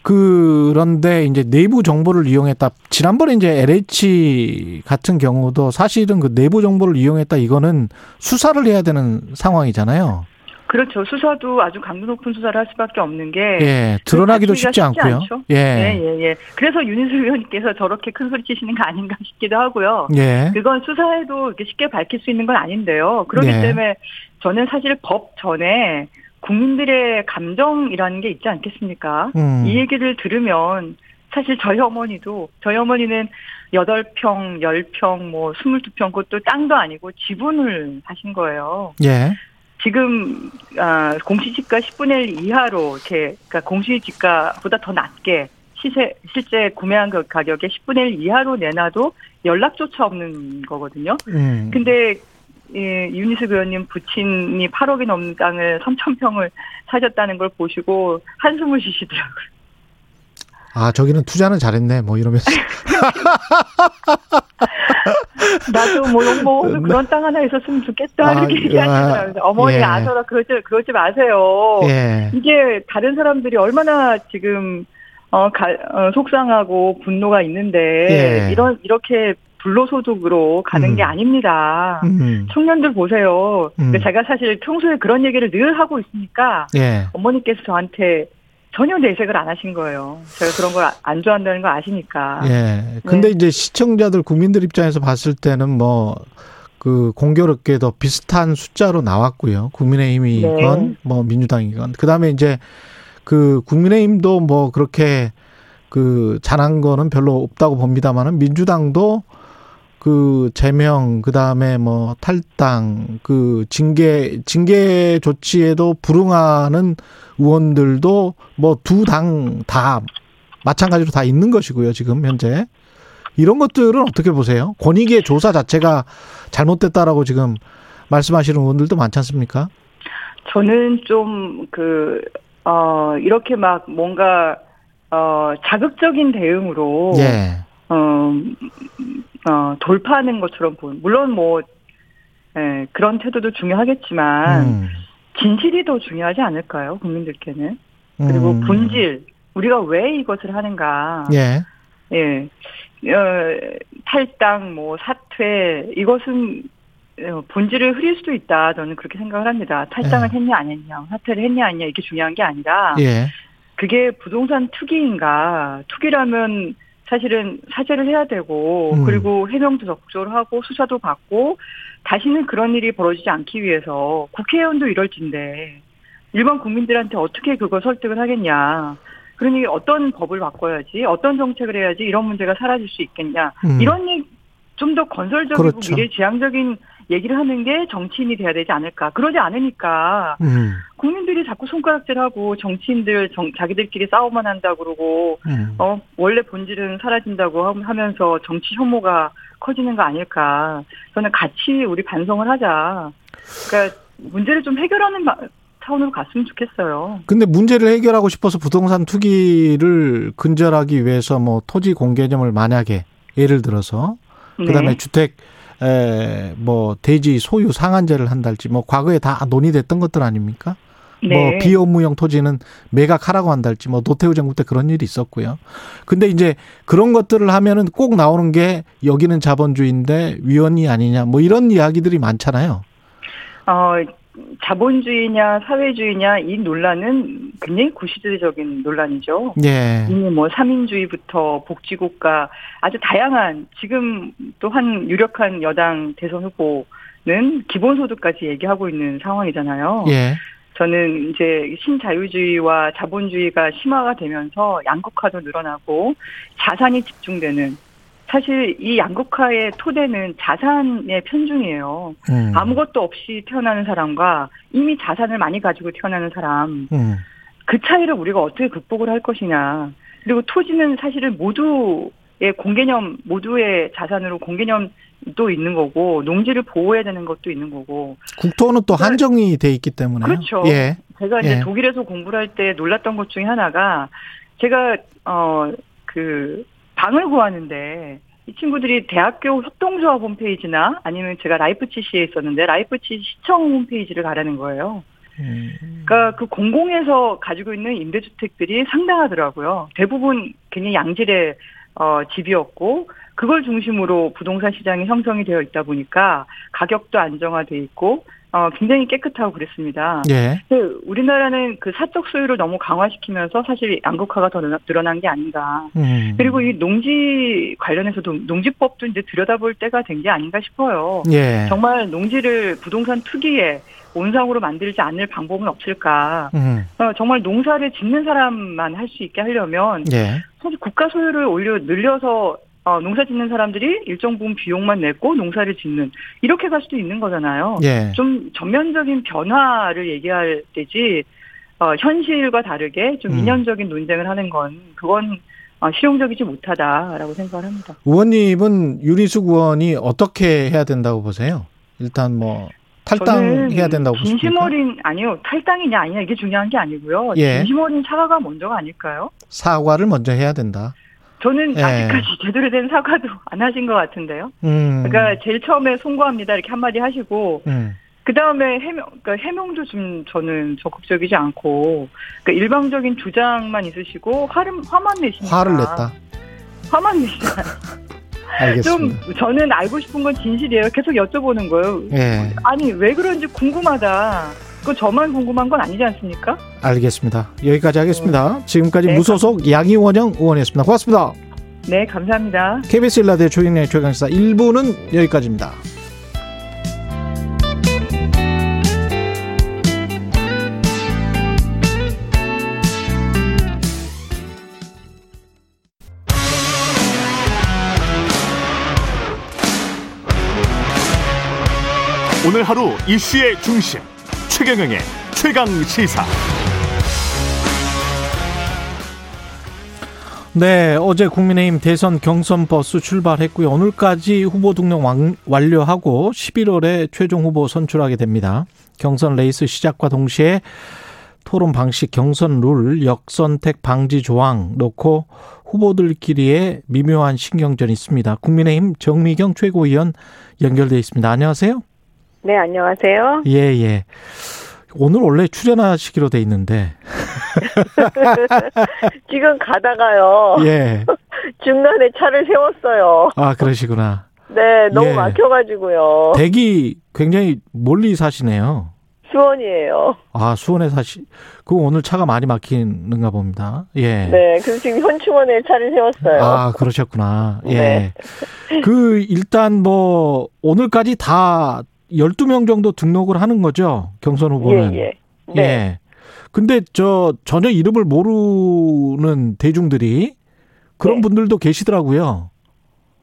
그런데 이제 내부 정보를 이용했다. 지난번에 이제 LH 같은 경우도 사실은 그 내부 정보를 이용했다. 이거는 수사를 해야 되는 상황이잖아요. 그렇죠. 수사도 아주 강도 높은 수사를 할 수밖에 없는 게 예, 드러나기도 쉽지 않고요. 않죠. 예, 예, 예, 예. 그래서 윤희숙 의원님께서 저렇게 큰 소리 치시는 거 아닌가 싶기도 하고요. 예, 그건 수사해도 이렇게 쉽게 밝힐 수 있는 건 아닌데요. 그렇기 네. 때문에 저는 사실 법 전에 국민들의 감정이라는 게 있지 않겠습니까? 음, 이 얘기를 들으면 사실 저희 어머니도 저희 어머니는 8평, 10평, 뭐 22평 그것도 땅도 아니고 지분을 하신 거예요. 예, 지금 아, 공시지가 10분의 1 이하로 이렇게 그러니까 공시지가보다 더 낮게 시세 실제 구매한 그 가격의 10분의 1 이하로 내놔도 연락조차 없는 거거든요. 음, 근데 예, 윤희숙 의원님 부친이 8억이 넘는 땅을 3천 평을 사셨다는 걸 보시고 한숨을 쉬시더라고요. 아 저기는 투자는 잘했네. 뭐 이러면서 나도 뭐 용보도 그런 땅 하나 있었으면 좋겠다 아, 이렇게 아, 얘기하시더라고요. 어머니 예. 아서라 그러지 그러지 마세요. 예, 이게 다른 사람들이 얼마나 지금 어, 가, 어, 속상하고 분노가 있는데 예. 이런 이렇게 불로소득으로 가는 음. 게 아닙니다. 음, 청년들 보세요. 음. 제가 사실 평소에 그런 얘기를 늘 하고 있으니까 예, 어머니께서 저한테 전혀 내색을 안 하신 거예요. 제가 그런 걸 안 좋아한다는 걸 아시니까. 예. 근데 네. 이제 시청자들 국민들 입장에서 봤을 때는 뭐 그 공교롭게도 비슷한 숫자로 나왔고요. 국민의힘이건 네. 뭐 민주당이건 그다음에 이제 그 국민의힘도 뭐 그렇게 그 잘한 거는 별로 없다고 봅니다만은 민주당도 그 제명 그다음에 뭐 탈당 그 징계 징계 조치에도 불응하는 의원들도 뭐 두 당 다 마찬가지로 다 있는 것이고요 지금 현재 이런 것들은 어떻게 보세요? 권익위의 조사 자체가 잘못됐다라고 지금 말씀하시는 의원들도 많지 않습니까? 저는 좀 그, 어, 이렇게 막 뭔가, 어, 자극적인 대응으로, 예. 어, 어, 돌파하는 것처럼 보는, 물론 뭐, 예, 그런 태도도 중요하겠지만, 음. 진실이 더 중요하지 않을까요, 국민들께는? 그리고 음. 본질, 우리가 왜 이것을 하는가. 예. 예. 어, 탈당, 뭐, 사퇴, 이것은 어, 본질을 흐릴 수도 있다. 저는 그렇게 생각을 합니다. 탈당을 예. 했냐, 안 했냐, 사퇴를 했냐, 안 했냐, 이게 중요한 게 아니라, 예. 그게 부동산 투기인가, 투기라면 사실은 사죄를 해야 되고, 음. 그리고 해명도 적극적으로 하고, 수사도 받고, 다시는 그런 일이 벌어지지 않기 위해서 국회의원도 이럴 진데, 일반 국민들한테 어떻게 그걸 설득을 하겠냐. 그러니 어떤 법을 바꿔야지, 어떤 정책을 해야지 이런 문제가 사라질 수 있겠냐. 음. 이런 좀 더 건설적이고 그렇죠. 미래지향적인 얘기를 하는 게 정치인이 돼야 되지 않을까. 그러지 않으니까 음. 국민들이 자꾸 손가락질하고 정치인들 정- 자기들끼리 싸움만 한다 그러고 음. 어 원래 본질은 사라진다고 함- 하면서 정치 혐오가 커지는 거 아닐까. 저는 같이 우리 반성을 하자. 그러니까 문제를 좀 해결하는 마- 차원으로 갔으면 좋겠어요. 근데 문제를 해결하고 싶어서 부동산 투기를 근절하기 위해서 뭐 토지 공개념을 만약에 예를 들어서 그다음에 네. 주택 에, 뭐 대지 소유 상한제를 한달지 뭐 과거에 다 논의됐던 것들 아닙니까? 뭐 네. 비업무용 토지는 매각하라고 한달지 뭐 노태우 정부 때 그런 일이 있었고요. 근데 이제 그런 것들을 하면은 꼭 나오는 게 여기는 자본주의인데 위헌이 아니냐 뭐 이런 이야기들이 많잖아요. 어, 자본주의냐 사회주의냐 이 논란은 굉장히 구시대적인 논란이죠. 예. 이미 뭐 삼인주의부터 복지국가 아주 다양한 지금 또 한 유력한 여당 대선 후보는 기본소득까지 얘기하고 있는 상황이잖아요. 예. 저는 이제 신자유주의와 자본주의가 심화가 되면서 양극화도 늘어나고 자산이 집중되는 사실 이 양극화의 토대는 자산의 편중이에요. 음. 아무것도 없이 태어나는 사람과 이미 자산을 많이 가지고 태어나는 사람 음. 그 차이를 우리가 어떻게 극복을 할 것이냐. 그리고 토지는 사실은 모두의 공개념, 모두의 자산으로 공개념도 있는 거고, 농지를 보호해야 되는 것도 있는 거고. 국토는 또 한정이 돼 있기 때문에 그렇죠. 예. 제가 이제 예. 독일에서 공부를 할 때 놀랐던 것 중에 하나가, 제가, 어, 그, 방을 구하는데, 이 친구들이 대학교 협동조합 홈페이지나 아니면 제가 라이프치히시에 있었는데, 라이프치히시 시청 홈페이지를 가라는 거예요. 음. 그러니까 그 공공에서 가지고 있는 임대주택들이 상당하더라고요. 대부분 굉장히 양질의 어, 집이었고 그걸 중심으로 부동산 시장이 형성이 되어 있다 보니까 가격도 안정화돼 있고 어, 굉장히 깨끗하고 그랬습니다. 예. 근데 우리나라는 그 사적 소유를 너무 강화시키면서 사실 양극화가 더 늘어난 게 아닌가. 음. 그리고 이 농지 관련해서도 농지법도 이제 들여다볼 때가 된 게 아닌가 싶어요. 예. 정말 농지를 부동산 투기에 온상으로 만들지 않을 방법은 없을까? 음. 어, 정말 농사를 짓는 사람만 할 수 있게 하려면 예. 사실 국가 소유를 오히려 늘려서 어, 농사 짓는 사람들이 일정 부분 비용만 내고 농사를 짓는 이렇게 갈 수도 있는 거잖아요. 예. 좀 전면적인 변화를 얘기할 때지 어, 현실과 다르게 좀 음. 이념적인 논쟁을 하는 건 그건 어, 실용적이지 못하다라고 생각을 합니다. 의원님은 윤희숙 의원이 어떻게 해야 된다고 보세요? 일단 뭐 탈당해야 된다고 진심 보십니까? 어린 아니요 탈당이냐 아니냐 이게 중요한 게 아니고요. 예. 진심 어린 사과가 먼저가 아닐까요? 사과를 먼저 해야 된다. 저는 예. 아직까지 제대로 된 사과도 안 하신 것 같은데요. 음. 그러니까 제일 처음에 송구합니다 이렇게 한마디 하시고 음. 그 다음에 해명, 그러니까 해명도 좀 저는 적극적이지 않고 그러니까 일방적인 주장만 있으시고 화를 화만 내시니까 화를 냈다. 화만 내시잖아요. 알겠습니다. 좀 저는 알고 싶은 건 진실이에요. 계속 여쭤보는 거예요. 예. 아니 왜 그런지 궁금하다. 그 저만 궁금한 건 아니지 않습니까? 알겠습니다. 여기까지 하겠습니다. 지금까지 네, 무소속 양희원영 의원이었습니다. 고맙습니다. 네 감사합니다. KBS 일라디오 조인의 최강시사 1부는 여기까지입니다. 오늘 하루 이슈의 중심 최경영의 최강 시사 네, 어제 국민의힘 대선 경선 버스 출발했고요. 오늘까지 후보 등록 완, 완료하고 11월에 최종 후보 선출하게 됩니다. 경선 레이스 시작과 동시에 토론 방식, 경선 룰, 역선택 방지 조항 놓고 후보들끼리의 미묘한 신경전이 있습니다. 국민의힘 정미경 최고위원 연결돼 있습니다. 안녕하세요. 네, 안녕하세요. 예, 예. 오늘 원래 출연하시기로 돼 있는데. 지금 가다가요. 예. 중간에 차를 세웠어요. 아, 그러시구나. 네, 너무 예. 막혀가지고요. 댁이 굉장히 멀리 사시네요. 수원이에요. 아, 수원에 사시, 그 오늘 차가 많이 막히는가 봅니다. 예. 네, 그래서 지금 현충원에 차를 세웠어요. 아, 그러셨구나. 예. 네. 그, 일단 뭐, 오늘까지 다 12명 정도 등록을 하는 거죠? 경선 후보는. 예, 예. 네. 예. 근데 저, 전혀 이름을 모르는 대중들이 그런 네. 분들도 계시더라고요.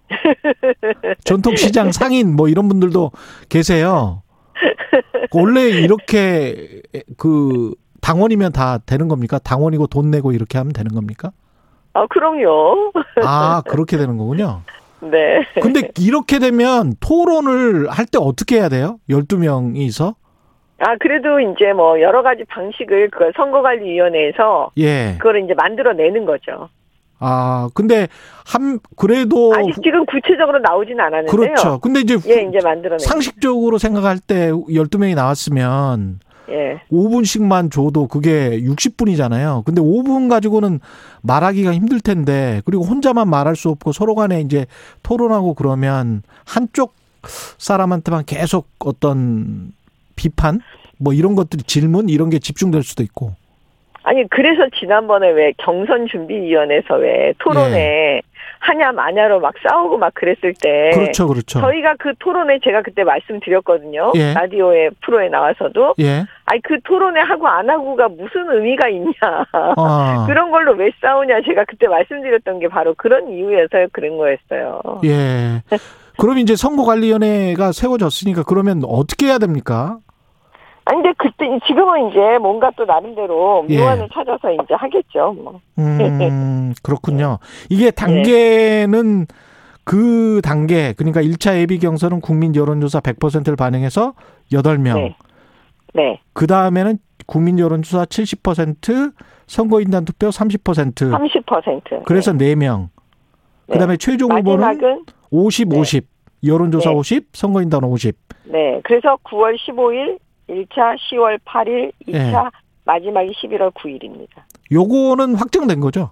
전통시장 상인 뭐 이런 분들도 계세요. 원래 이렇게 그 당원이면 다 되는 겁니까? 당원이고 돈 내고 이렇게 하면 되는 겁니까? 아, 그럼요. 아, 그렇게 되는 거군요. 네. 근데 이렇게 되면 토론을 할 때 어떻게 해야 돼요? 12명이서? 아, 그래도 이제 뭐 여러 가지 방식을 그 선거관리위원회에서 예. 그걸 이제 만들어내는 거죠. 아, 근데 한 그래도 아직 지금 구체적으로 나오진 않았는데요. 그렇죠. 근데 이제 예, 이제 만들어내. 상식적으로 생각할 때 12명이 나왔으면 예. 5분씩만 줘도 그게 60분이잖아요. 근데 5분 가지고는 말하기가 힘들 텐데 그리고 혼자만 말할 수 없고 서로 간에 이제 토론하고 그러면 한쪽 사람한테만 계속 어떤 비판 뭐 이런 것들이 질문 이런 게 집중될 수도 있고. 아니 그래서 지난번에 왜 경선 준비 위원회에서 왜 토론에 하냐 마냐로 막 싸우고 막 그랬을 때 예. 그렇죠. 그렇죠. 저희가 그 토론에 제가 그때 말씀드렸거든요. 예. 라디오의 프로에 나와서도 예. 아니 그 토론에 하고 안 하고가 무슨 의미가 있냐. 아. 그런 걸로 왜 싸우냐 제가 그때 말씀드렸던 게 바로 그런 이유여서 그런 거였어요. 예. 그럼 이제 선거관리위원회가 세워졌으니까 그러면 어떻게 해야 됩니까? 아니 근데 그때 지금은 이제 뭔가 또 나름대로 예. 묘안을 찾아서 이제 하겠죠. 뭐. 음, 그렇군요. 이게 단계는 그 단계, 그러니까 1차 예비 경선은 국민 여론조사 100%를 반영해서 8명. 네. 네. 그 다음에는 국민 여론조사 70%, 선거인단 투표 30%. 30%. 그래서 4명. 그 다음에 최종 후보는 마지막은 50, 네. 50. 여론조사 네. 50, 선거인단 50. 네. 그래서 9월 15일 1차, 10월 8일 2차, 예. 마지막이 11월 9일입니다. 요거는 확정된 거죠?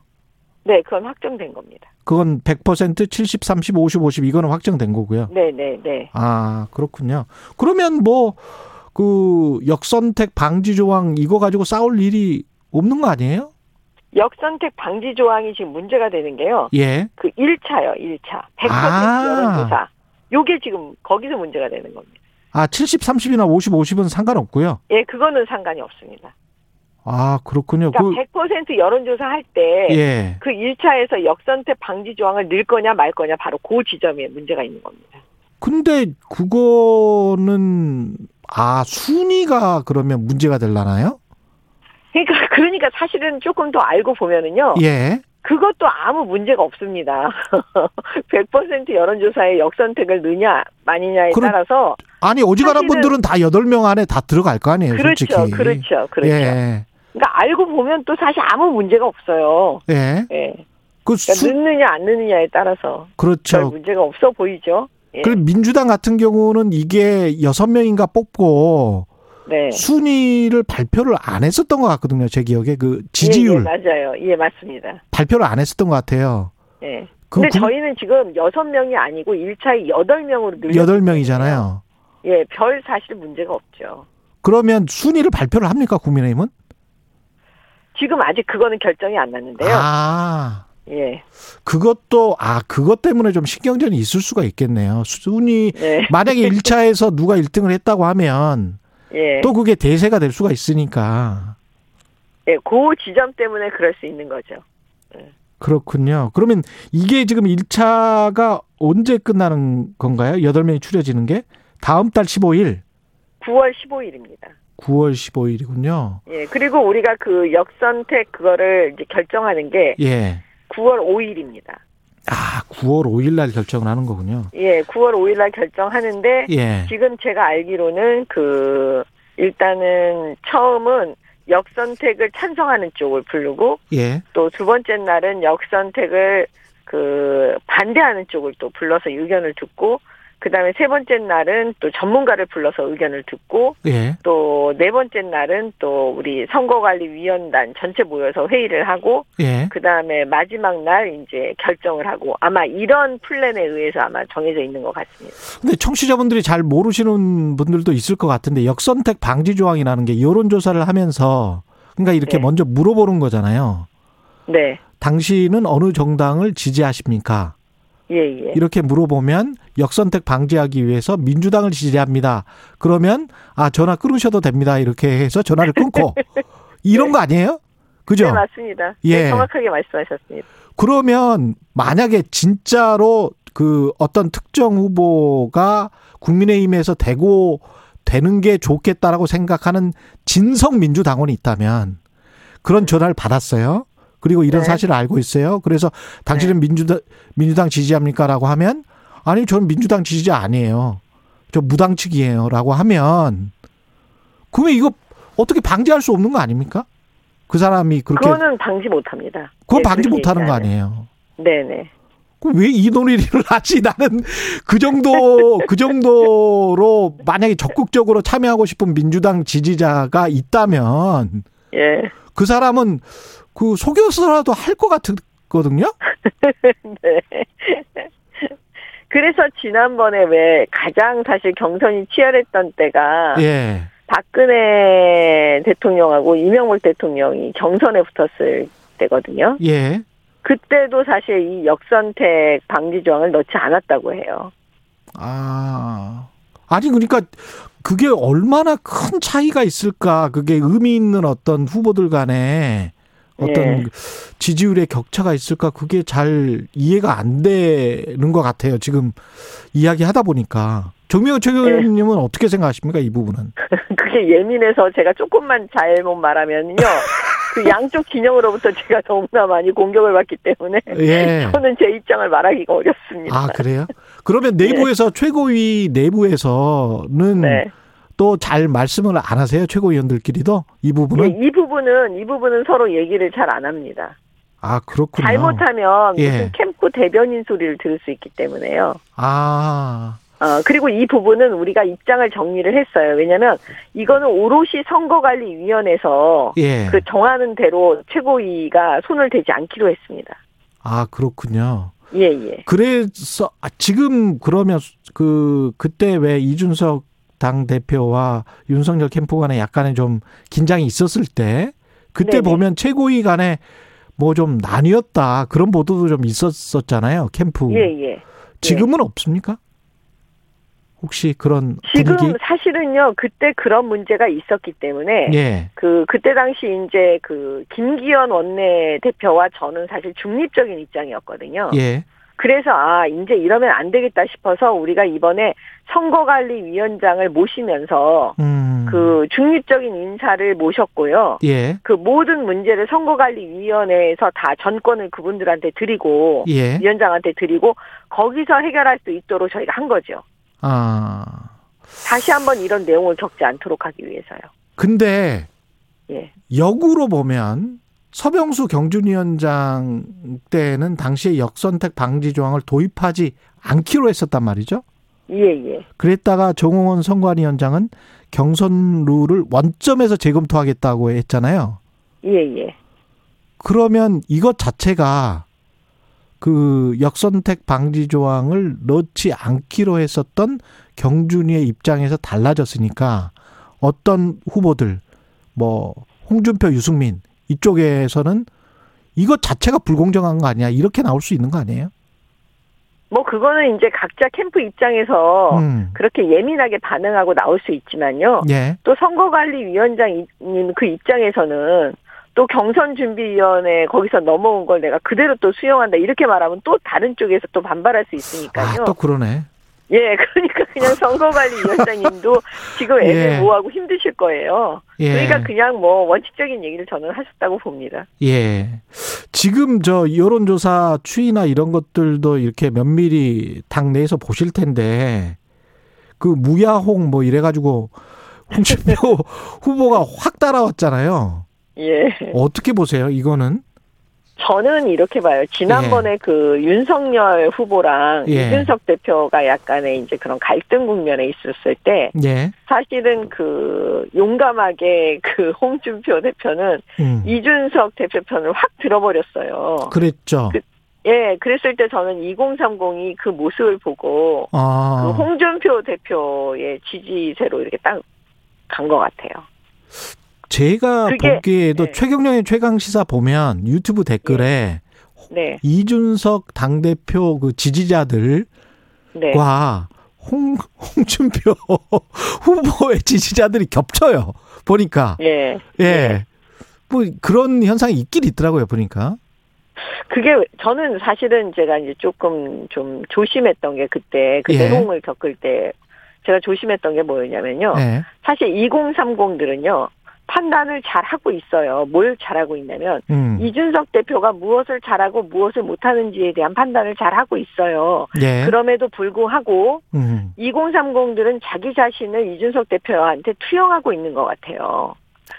네, 그건 확정된 겁니다. 그건 100% 70, 30, 50, 50 이거는 확정된 거고요. 네, 네, 네. 아, 그렇군요. 그러면 뭐, 그, 역선택 방지 조항 이거 가지고 싸울 일이 없는 거 아니에요? 역선택 방지 조항이 지금 문제가 되는 게요. 예. 그 1차요, 1차. 100% 아. 여론조사. 요게 지금 거기서 문제가 되는 겁니다. 아, 70, 30이나 50, 50은 상관없고요. 예, 그거는 상관이 없습니다. 아, 그렇군요. 그러니까 100% 여론조사 할 때 그, 예. 그 1차에서 역선택 방지 조항을 넣을 거냐 말 거냐 바로 그 지점에 문제가 있는 겁니다. 근데 그거는, 아, 순위가 그러면 문제가 될라나요? 그러니까 그러니까 사실은 조금 더 알고 보면은요. 예. 그것도 아무 문제가 없습니다. 100% 여론조사에 역선택을 넣냐 마느냐에 그럼- 따라서 아니, 사실은- 분들은 다 8명 안에 다 들어갈 거 아니에요, 그렇죠, 솔직히. 그렇죠, 그렇죠. 예. 그러니까 알고 보면 또 사실 아무 문제가 없어요. 예. 예. 그 그러니까 수, 넣느냐 안 넣느냐에 따라서 별 그렇죠. 문제가 없어 보이죠. 예. 그 민주당 같은 경우는 이게 여섯 명인가 뽑고 네. 순위를 발표를 안 했었던 것 같거든요. 제 기억에 그 예, 예, 지지율 맞아요. 예, 맞습니다. 발표를 안 했었던 것 같아요. 예. 그 근데 국- 저희는 지금 여섯 명이 아니고 1차에 여덟 명으로 늘려 여덟 명이잖아요. 예, 별 사실 문제가 없죠. 그러면 순위를 발표를 합니까 국민의힘은? 지금 아직 그거는 결정이 안 났는데요. 아 예. 그것도 아 그것 때문에 좀 신경전이 있을 수가 있겠네요. 순위 예. 만약에 1차에서 누가 1등을 했다고 하면 예. 또 그게 대세가 될 수가 있으니까 예, 그 지점 때문에 그럴 수 있는 거죠. 그렇군요. 그러면 이게 지금 1차가 언제 끝나는 건가요? 8명이 추려지는 게 다음 달 15일, 9월 15일입니다. 9월 15일이군요. 예. 그리고 우리가 그 역선택 그거를 이제 결정하는 게 예. 9월 5일입니다. 아, 9월 5일 날 결정을 하는 거군요. 예, 9월 5일 날 결정하는데 예. 지금 제가 알기로는 그 일단은 처음은 역선택을 찬성하는 쪽을 부르고 예. 또 두 번째 날은 역선택을 그 반대하는 쪽을 또 불러서 의견을 듣고 그다음에 세 번째 날은 또 전문가를 불러서 의견을 듣고 예. 또네 번째 날은 또 우리 선거관리위원단 전체 모여서 회의를 하고 예. 그다음에 마지막 날 이제 결정을 하고 아마 이런 플랜에 의해서 아마 정해져 있는 것 같습니다. 근데 청취자분들이 잘 모르시는 분들도 있을 것 같은데 역선택 방지 조항이라는 게 여론 조사를 하면서 그러니까 이렇게 네. 먼저 물어보는 거잖아요. 네. 당신은 어느 정당을 지지하십니까? 예, 예. 이렇게 물어보면 역선택 방지하기 위해서 민주당을 지지합니다. 그러면 아 전화 끊으셔도 됩니다. 이렇게 해서 전화를 끊고 이런 거 아니에요? 그죠? 네, 맞습니다. 예. 네, 정확하게 말씀하셨습니다. 그러면 만약에 진짜로 그 어떤 특정 후보가 국민의힘에서 되고 되는 게 좋겠다라고 생각하는 진성 민주당원이 있다면 그런 전화를 받았어요. 그리고 이런 네. 사실을 알고 있어요. 그래서 당신은 민주당 민주당 지지합니까라고 하면 아니 저는 민주당 지지자 아니에요. 저 무당 측이에요라고 하면 그러면 이거 어떻게 방지할 수 없는 거 아닙니까? 그 사람이 그렇게 그거는 방지 못합니다. 그건 네, 방지 못하는 거. 아니에요. 네네. 그럼 왜 이 논의를 하지? 나는 그 정도, 그 정도로 만약에 적극적으로 참여하고 싶은 민주당 지지자가 있다면 예. 그 사람은 그 속여서라도 할 것 같거든요? 네. 그래서 지난번에 왜 가장 사실 경선이 치열했던 때가 예. 박근혜 대통령하고 이명박 대통령이 경선에 붙었을 때거든요. 예. 그때도 사실 이 역선택 방지 조항을 넣지 않았다고 해요. 아. 아니, 그러니까 그게 얼마나 큰 차이가 있을까. 그게 의미 있는 어떤 후보들 간에 어떤 예. 지지율의 격차가 있을까. 그게 잘 이해가 안 되는 것 같아요. 지금 이야기 하다 보니까. 정명호 최경님은 어떻게 생각하십니까? 이 부분은. 그게 예민해서 제가 조금만 잘못 말하면요. 그 양쪽 진영으로부터 제가 너무나 많이 공격을 받기 때문에 예. 저는 제 입장을 말하기가 어렵습니다. 아, 그래요? 그러면 내부에서 최고위 내부에서는 네. 또 잘 말씀을 안 하세요? 최고위원들끼리도? 이 부분은? 예, 이 부분은 이 부분은 서로 얘기를 잘 안 합니다. 아, 그렇군요. 잘못하면 예. 무슨 캠프 대변인 소리를 들을 수 있기 때문에요. 아, 어, 그리고 이 부분은 우리가 입장을 정리를 했어요. 왜냐하면 이거는 오롯이 선거관리위원회에서 예. 그 정하는 대로 최고위가 손을 대지 않기로 했습니다. 아, 그렇군요. 예, 예. 그래서 아, 지금 그러면 그 그때 왜 이준석 당 대표와 윤석열 캠프 간에 약간의 좀 긴장이 있었을 때 그때 네네. 보면 최고위 간에 뭐 좀 나뉘었다 그런 보도도 좀 있었었잖아요 캠프. 예, 예. 지금은 없습니까? 혹시 그런 지금 분위기? 사실은요, 그때 그런 문제가 있었기 때문에 예. 그 그때 당시 이제 그 김기현 원내 대표와 저는 사실 중립적인 입장이었거든요. 예. 그래서 아 이제 이러면 안 되겠다 싶어서 우리가 이번에 선거관리위원장을 모시면서 음. 그 중립적인 인사를 모셨고요. 예. 그 모든 문제를 선거관리위원회에서 다 전권을 그분들한테 드리고 예. 위원장한테 드리고 거기서 해결할 수 있도록 저희가 한 거죠. 아. 다시 한번 이런 내용을 겪지 않도록 하기 위해서요. 근데 예. 역으로 보면 서병수 경준위원장 때는 당시에 역선택 방지 조항을 도입하지 않기로 했었단 말이죠. 예, 예. 그랬다가 정홍원 선관위원장은 경선 룰을 원점에서 재검토하겠다고 했잖아요. 예, 예. 그러면 이것 자체가 그 역선택 방지 조항을 넣지 않기로 했었던 경준위의 입장에서 달라졌으니까 어떤 후보들 뭐 홍준표, 유승민 이쪽에서는 이것 자체가 불공정한 거 아니야 이렇게 나올 수 있는 거 아니에요? 뭐 그거는 이제 각자 캠프 입장에서 음. 그렇게 예민하게 반응하고 나올 수 있지만요. 예. 또 선거관리위원장님 그 입장에서는 또 경선준비위원회 거기서 넘어온 걸 내가 그대로 또 수용한다 이렇게 말하면 또 다른 쪽에서 또 반발할 수 있으니까요. 아, 또 그러네. 예, 그러니까 그냥 선거관리위원장님도 지금 애들 예. 힘드실 거예요. 예. 그러니까 그냥 뭐 원칙적인 얘기를 저는 하셨다고 봅니다. 예. 지금 저 여론조사 추이나 이런 것들도 이렇게 면밀히 당내에서 보실 텐데 그 무야홍 뭐 이래가지고 홍준표 후보가 확 따라왔잖아요. 예. 어떻게 보세요? 이거는? 저는 이렇게 봐요. 지난번에 그 윤석열 후보랑 예. 이준석 대표가 약간의 이제 그런 갈등 국면에 있었을 때 예. 사실은 그 용감하게 그 홍준표 대표는 음. 이준석 대표 편을 확 들어버렸어요. 그랬죠. 그- 예, 그랬을 때 저는 2030이 그 모습을 보고 그 아. 홍준표 대표의 지지세로 이렇게 딱 간 것 같아요. 제가 보기에도 네. 최경련의 최강 시사 보면 유튜브 댓글에 네, 이준석 당 대표 그 지지자들과 네. 홍, 홍준표 후보의 지지자들이 겹쳐요. 보니까. 예. 예. 뭐 그런 현상이 있긴 있더라고요, 보니까. 그게 저는 사실은 제가 이제 조금 좀 조심했던 게 그때 그 예. 내용을 겪을 때 제가 조심했던 게 뭐였냐면요. 예. 사실 2030들은요. 판단을 잘 하고 있어요. 뭘 잘하고 있냐면 음. 이준석 대표가 무엇을 잘하고 무엇을 못하는지에 대한 판단을 잘 하고 있어요. 예. 그럼에도 불구하고 음. 2030들은 자기 자신을 이준석 대표한테 투영하고 있는 것 같아요.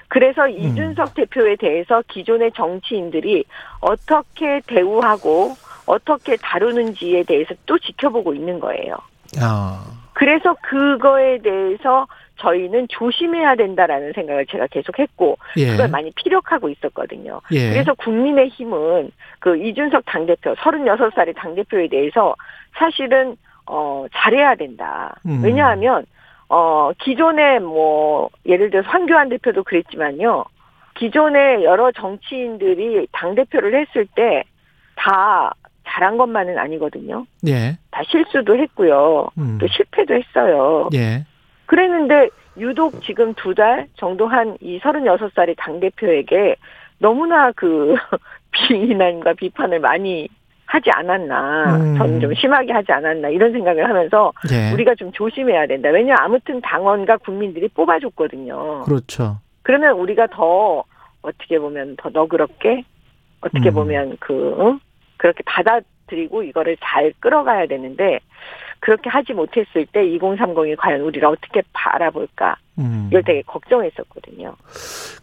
그래서 이준석 대표에 대해서 기존의 정치인들이 어떻게 대우하고 어떻게 다루는지에 대해서 또 지켜보고 있는 거예요. 야. 그래서 그거에 대해서 저희는 조심해야 된다라는 생각을 제가 계속 했고 예. 그걸 많이 피력하고 있었거든요. 예. 그래서 국민의힘은 그 이준석 당대표, 36살의 당대표에 대해서 사실은, 어, 잘해야 된다. 음. 왜냐하면, 어, 기존에 뭐, 예를 들어서 황교안 대표도 그랬지만요. 기존에 여러 정치인들이 당 대표를 했을 때 다 잘한 것만은 아니거든요. 예. 다 실수도 했고요. 음. 또 실패도 했어요. 예. 그랬는데 유독 지금 두 달 정도 한 이 36살의 당대표에게 너무나 그 비난과 비판을 많이 하지 않았나. 음. 저는 좀 심하게 하지 않았나. 이런 생각을 하면서 예. 우리가 좀 조심해야 된다. 왜냐면 아무튼 당원과 국민들이 뽑아줬거든요. 그렇죠. 그러면 우리가 더 어떻게 보면 더 너그럽게 어떻게 음. 보면 그 응? 그렇게 받아들이고 이거를 잘 끌어가야 되는데 그렇게 하지 못했을 때 2030이 과연 우리를 어떻게 바라볼까 음. 이걸 되게 걱정했었거든요.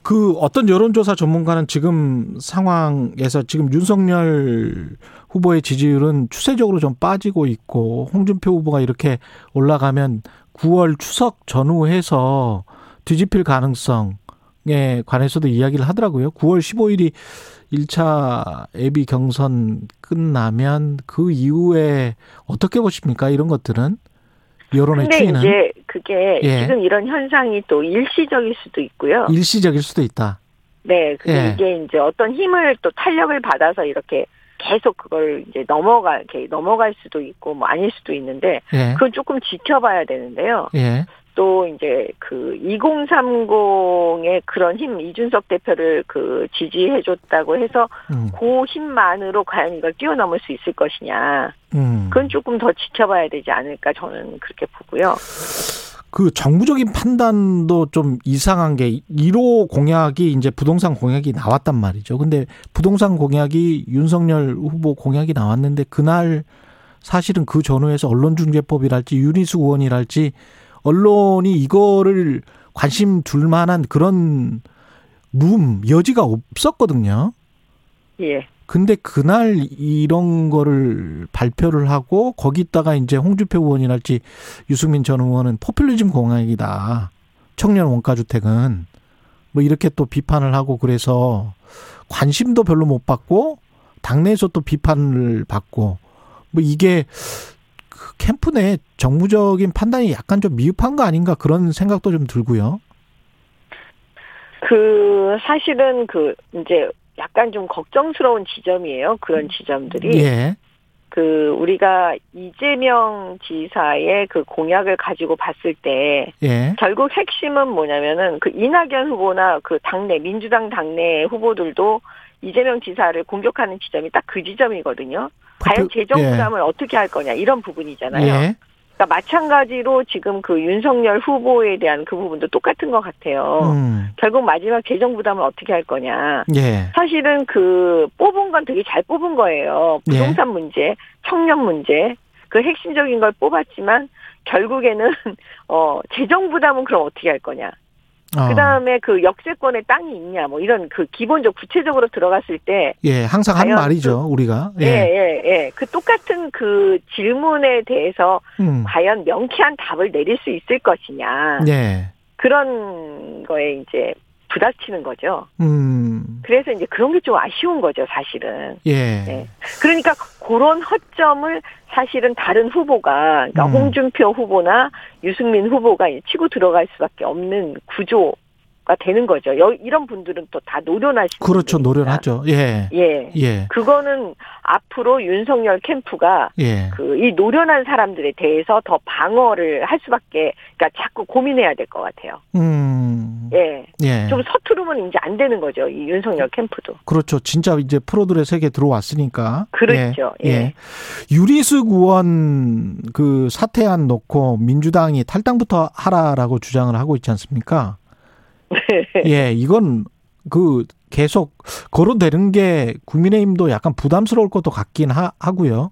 그 어떤 여론조사 전문가는 지금 상황에서 지금 윤석열 후보의 지지율은 추세적으로 좀 빠지고 있고 홍준표 후보가 이렇게 올라가면 9월 추석 전후해서 뒤집힐 가능성에 관해서도 이야기를 하더라고요. 9월 15일이 1차 예비 경선 끝나면 그 이후에 어떻게 보십니까? 이런 것들은 여론의 근데 추이는 이제 그게 예. 지금 이런 현상이 또 일시적일 수도 있고요. 일시적일 수도 있다. 네, 근데 예. 이게 이제 어떤 힘을 또 탄력을 받아서 이렇게 계속 그걸 이제 넘어가 이렇게 넘어갈 수도 있고 뭐 아닐 수도 있는데 예. 그건 조금 지켜봐야 되는데요. 예. 또 이제 그 2030의 그런 힘 이준석 대표를 그 지지해 줬다고 해서 음. 그 힘만으로 과연 이걸 뛰어넘을 수 있을 것이냐 음. 그건 조금 더 지켜봐야 되지 않을까 저는 그렇게 보고요. 그 정부적인 판단도 좀 이상한 게 1호 공약이 이제 부동산 공약이 나왔단 말이죠. 근데 부동산 공약이 윤석열 후보 공약이 나왔는데 그날 사실은 그 전후에서 언론중재법이랄지 윤희수 의원이랄지 언론이 이거를 관심 둘 만한 그런 룸 여지가 없었거든요. 예. 근데 그날 이런 거를 발표를 하고 거기다가 이제 홍준표 의원이랄지 유승민 전 의원은 포퓰리즘 공약이다. 청년 원가 주택은 뭐 이렇게 또 비판을 하고 그래서 관심도 별로 못 받고 당내에서 또 비판을 받고 뭐 이게 그 캠프 내 정무적인 판단이 약간 좀 미흡한 거 아닌가 그런 생각도 좀 들고요. 그 사실은 그 이제 약간 좀 걱정스러운 지점이에요. 그런 지점들이 예. 그 우리가 이재명 지사의 그 공약을 가지고 봤을 때 예. 결국 핵심은 뭐냐면은 그 이낙연 후보나 그 당내 민주당 당내 후보들도 이재명 지사를 공격하는 지점이 딱 그 지점이거든요. 과연 포퓰- 재정 부담을 어떻게 할 거냐 이런 부분이잖아요. 예. 그러니까 마찬가지로 지금 그 윤석열 후보에 대한 그 부분도 똑같은 것 같아요. 음. 결국 마지막 재정 부담을 어떻게 할 거냐. 예. 사실은 그 뽑은 건 되게 잘 뽑은 거예요. 예. 부동산 문제, 청년 문제, 그 핵심적인 걸 뽑았지만 결국에는 어 재정 부담은 그럼 어떻게 할 거냐. 어. 그 다음에 그 역세권에 땅이 있냐 뭐 이런 그 기본적 구체적으로 들어갔을 때 예, 항상 하는 과연 말이죠, 우리가. 예, 예, 예. 그 똑같은 그 질문에 대해서 음. 과연 명쾌한 답을 내릴 수 있을 것이냐. 예. 그런 거에 이제 부닥치는 거죠. 음. 그래서 이제 그런 게 좀 아쉬운 거죠, 사실은. 예. 네. 그러니까 그런 허점을 사실은 다른 후보가, 그러니까 음. 홍준표 후보나 유승민 후보가 치고 들어갈 수밖에 없는 구조가 되는 거죠. 여- 이런 분들은 또 다 노련하시는 그렇죠. 노련하죠. 예. 예. 예. 그거는 앞으로 윤석열 캠프가 예. 그이 노련한 사람들에 대해서 더 방어를 할 수밖에 그러니까 자꾸 고민해야 될 것 같아요. 음. 예. 예. 좀 서투르면 이제 안 되는 거죠. 이 윤석열 캠프도. 그렇죠. 진짜 이제 프로들의 세계 들어왔으니까. 그렇죠. 예. 예. 유리수 의원 그 사퇴안 놓고 민주당이 탈당부터 하라라고 주장을 하고 있지 않습니까? 예, 이건 그 계속 거론되는 게 국민의힘도 약간 부담스러울 것도 같긴 하, 하고요.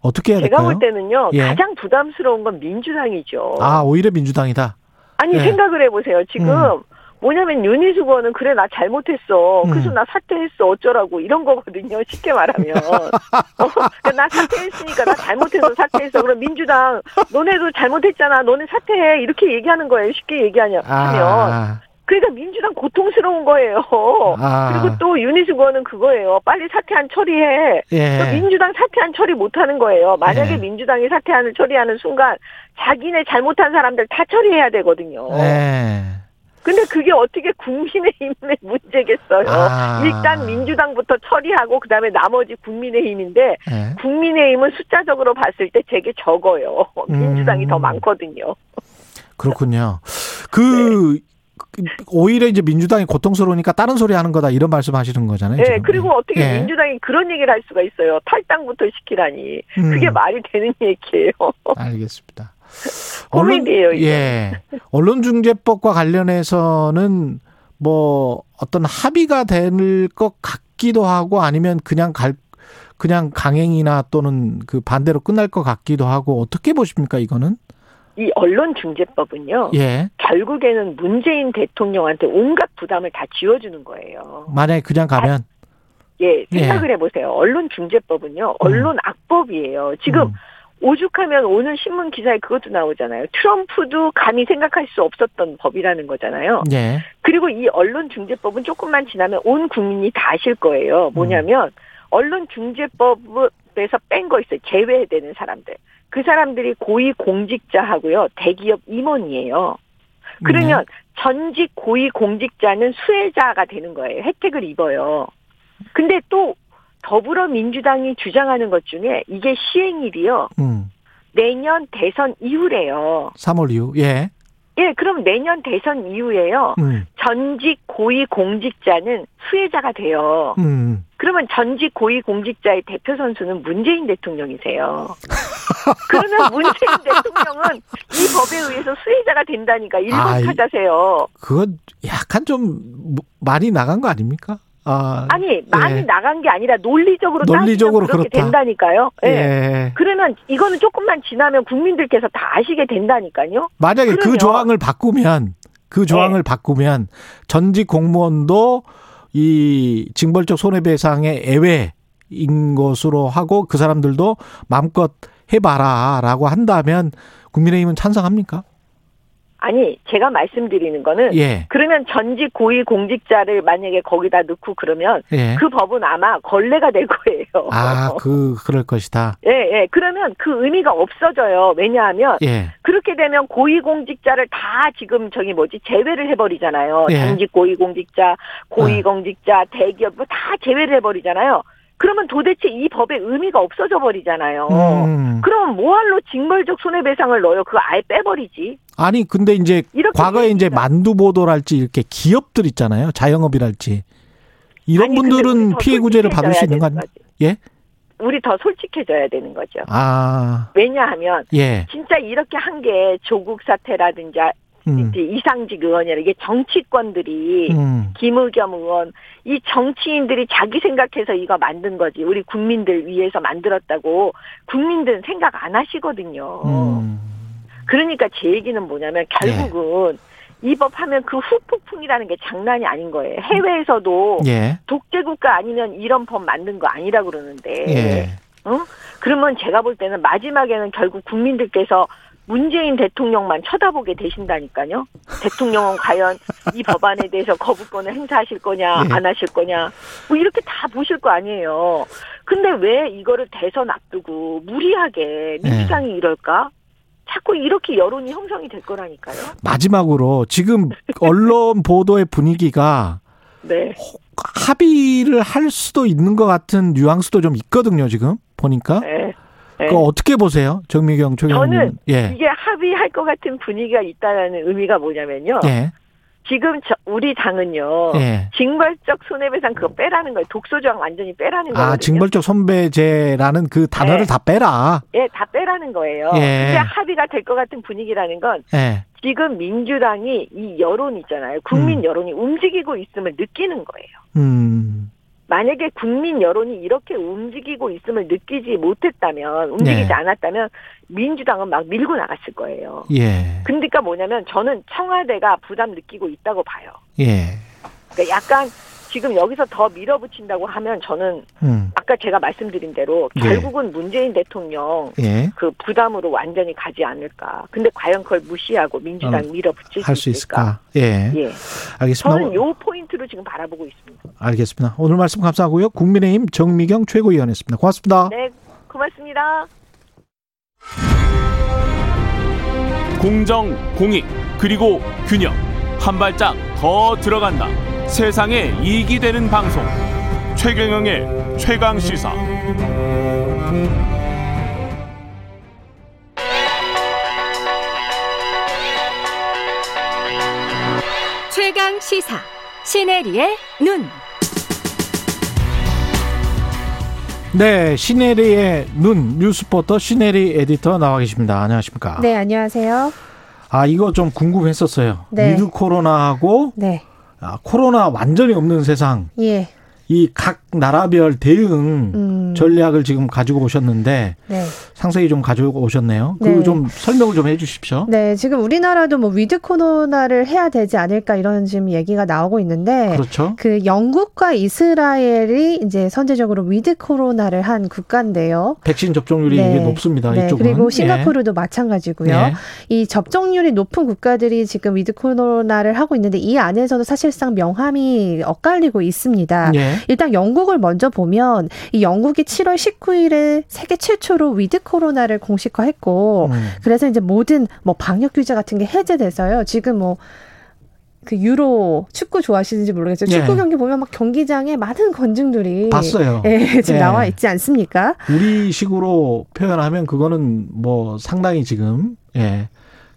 어떻게 해야 제가 될까요? 볼 때는요. 예. 가장 부담스러운 건 민주당이죠. 아, 오히려 민주당이다. 아니 예. 생각을 해보세요. 지금 음. 뭐냐면 윤희수 의원은 그래 나 잘못했어. 음. 그래서 나 사퇴했어 어쩌라고 이런 거거든요. 쉽게 말하면 어, 그러니까 나 사퇴했으니까 나 잘못해서 사퇴했어. 그럼 민주당 너네도 잘못했잖아. 너네 사퇴해 이렇게 얘기하는 거예요. 쉽게 얘기하면 하면 아, 그러니까 민주당 고통스러운 거예요. 아. 그리고 또 윤희수 의원은 그거예요. 빨리 사퇴안 처리해. 또 예. 민주당 사퇴안 처리 못하는 거예요. 만약에 예. 민주당이 사퇴안을 처리하는 순간 자기네 잘못한 사람들 다 처리해야 되거든요. 예. 근데 그게 어떻게 국민의힘의 문제겠어요. 아. 일단 민주당부터 처리하고 그다음에 나머지 국민의힘인데 예. 국민의힘은 숫자적으로 봤을 때 되게 적어요. 음. 민주당이 더 많거든요. 그렇군요. 그 오히려 이제 민주당이 고통스러우니까 다른 소리 하는 거다 이런 말씀하시는 거잖아요. 예, 지금. 그리고 어떻게 예. 민주당이 그런 얘기를 할 수가 있어요. 탈당부터 시키라니. 음. 그게 말이 되는 얘기예요. 알겠습니다. 고민이에요. 예. 언론중재법과 관련해서는 뭐 어떤 합의가 될 것 같기도 하고 아니면 그냥 갈 그냥 강행이나 또는 그 반대로 끝날 것 같기도 하고 어떻게 보십니까 이거는? 이 언론중재법은요. 예. 결국에는 문재인 대통령한테 온갖 부담을 다 지워주는 거예요. 만약에 그냥 가면 예, 생각을 해보세요. 언론중재법은요, 언론 악법이에요. 지금 음. 오죽하면 오늘 신문 기사에 그것도 나오잖아요. 트럼프도 감히 생각할 수 없었던 법이라는 거잖아요. 예. 그리고 이 언론중재법은 조금만 지나면 온 국민이 다 아실 거예요. 뭐냐면 언론중재법에서 뺀 거 있어요. 제외되는 사람들. 그 사람들이 고위 공직자하고요. 대기업 임원이에요. 그러면 전직 고위 공직자는 수혜자가 되는 거예요. 혜택을 입어요. 근데 또 더불어민주당이 주장하는 것 중에 이게 시행일이요. 음. 내년 대선 이후래요. 3월 이후. 예. 예, 그럼 내년 대선 이후에요. 음. 전직 고위 공직자는 수혜자가 돼요. 음. 그러면 전직 고위 공직자의 대표 선수는 문재인 대통령이세요. 그러면 문재인 대통령은 이 법에 의해서 수혜자가 된다니까 일본 아이. 타자세요. 그건 약간 좀 많이 나간 거 아닙니까? 아. 아니 많이 예. 나간 게 아니라 논리적으로 논리적으로 그렇게 그렇다. 된다니까요. 예. 예. 그러면 이거는 조금만 지나면 국민들께서 다 아시게 된다니까요. 만약에 그 그러면- 네. 조항을 바꾸면 그 조항을 바꾸면 전직 공무원도 이 징벌적 손해배상의 애외인 것으로 하고 그 사람들도 마음껏 해봐라라고 한다면 국민의힘은 찬성합니까? 아니 제가 말씀드리는 거는 예, 그러면 전직 고위 공직자를 만약에 거기다 넣고 그러면 예. 그 법은 아마 걸레가 될 거예요. 아, 그 그럴 것이다. 예, 예. 그러면 그 의미가 없어져요. 왜냐하면 예, 그렇게 되면 고위 공직자를 다 지금 저기 뭐지 제외를 해버리잖아요. 예. 전직 고위 공직자, 어. 고위 공직자, 대기업 뭐 다 제외를 해버리잖아요. 그러면 도대체 이 법의 의미가 없어져 버리잖아요. 음. 그럼 뭐할로 징벌적 손해배상을 넣어요? 그거 아예 빼버리지. 아니 근데 이제 과거에 이제 만두 보도랄지 이렇게 기업들 있잖아요, 자영업이랄지 이런 아니, 분들은 피해 구제를 받을 수 있는 거 아닙니까? 예? 우리 더 솔직해져야 되는 거죠. 아, 왜냐하면 예. 진짜 이렇게 한 게 조국 사태라든지 음. 이상직 의원이라 이게 정치권들이 음. 김의겸 의원 이 정치인들이 자기 생각해서 이거 만든 거지 우리 국민들 위해서 만들었다고 국민들은 생각 안 하시거든요. 음. 그러니까 제 얘기는 뭐냐면 결국은 이법 하면 그 후폭풍이라는 게 장난이 아닌 거예요. 해외에서도 예. 독재국가 아니면 이런 법 만든 거 아니라 그러는데 예. 어? 그러면 제가 볼 때는 마지막에는 결국 국민들께서 문재인 대통령만 쳐다보게 되신다니까요. 대통령은 과연 이 법안에 대해서 거부권을 행사하실 거냐, 예. 안 하실 거냐, 뭐 이렇게 다 보실 거 아니에요. 근데 왜 이거를 대선 앞두고 무리하게 민주당이 이럴까? 자꾸 이렇게 여론이 형성이 될 거라니까요. 마지막으로 지금 언론 보도의 분위기가 네. 합의를 할 수도 있는 것 같은 뉘앙스도 좀 있거든요, 지금 보니까. 네. 네. 그거 어떻게 보세요, 정미경 최경님? 저는 예, 이게 합의할 것 같은 분위기가 있다는 의미가 뭐냐면요. 예, 지금 저, 우리 당은요. 예. 징벌적 손해배상 그거 빼라는 거예요. 독소조항 완전히 빼라는 거예요. 아, 징벌적 손배제라는 그 단어를 네. 다 빼라. 예, 다 빼라는 거예요. 예. 근데 합의가 될 것 같은 분위기라는 건 예, 지금 민주당이 이 여론 있잖아요. 국민 음. 여론이 움직이고 있음을 느끼는 거예요. 음, 만약에 국민 여론이 이렇게 움직이고 있음을 느끼지 못했다면, 움직이지 네. 않았다면 민주당은 막 밀고 나갔을 거예요. 예, 그러니까 뭐냐면 저는 청와대가 부담 느끼고 있다고 봐요. 예, 그러니까 약간 지금 여기서 더 밀어붙인다고 하면 저는 음, 아까 제가 말씀드린 대로 네. 결국은 문재인 대통령 예, 그 부담으로 완전히 가지 않을까. 근데 과연 그걸 무시하고 민주당 음, 밀어붙일 할수수 있을까? 있을까? 예, 예. 알겠습니다. 저는 요 포인트로 지금 바라보고 있습니다. 알겠습니다. 오늘 말씀 감사하고요. 국민의힘 정미경 최고위원이었습니다. 고맙습니다. 네, 고맙습니다. 공정, 공익, 그리고 균형. 한 발짝 더 들어간다. 세상에 이익이 되는 방송. 최경영의 최강 시사. 최강 시사 시네리의 눈. 네, 시네리의 눈 뉴스포터 시네리 에디터 나와 계십니다. 안녕하십니까? 네, 안녕하세요. 아 이거 좀 궁금했었어요. 네. with 코로나하고 네. 아, 코로나 완전히 없는 세상 예. 이 각 나라별 대응 음. 전략을 지금 가지고 오셨는데 네. 상세히 좀 가지고 오셨네요. 네. 그거 좀 설명을 좀 해주십시오. 네, 지금 우리나라도 뭐 with 코로나를 해야 되지 않을까 이런 지금 얘기가 나오고 있는데 그렇죠. 그 영국과 이스라엘이 이제 선제적으로 with 코로나를 한 국가인데요. 백신 접종률이 네. 이게 높습니다. 네, 이쪽은. 그리고 예. 싱가포르도 마찬가지고요. 예. 이 접종률이 높은 국가들이 지금 with 코로나를 하고 있는데 이 안에서도 사실상 명암이 엇갈리고 있습니다. 예. 일단 영국 을 먼저 보면 이 영국이 7월 19일에 세계 최초로 with 코로나를 공식화했고 음. 그래서 이제 모든 뭐 방역 규제 같은 게 해제돼서요. 지금 뭐그 유로 축구 좋아하시는지 모르겠어요. 예. 축구 경기 보면 막 경기장에 많은 관중들이 봤어요. 예, 지금 예. 나와 있지 않습니까? 우리식으로 표현하면 그거는 뭐 상당히 지금 예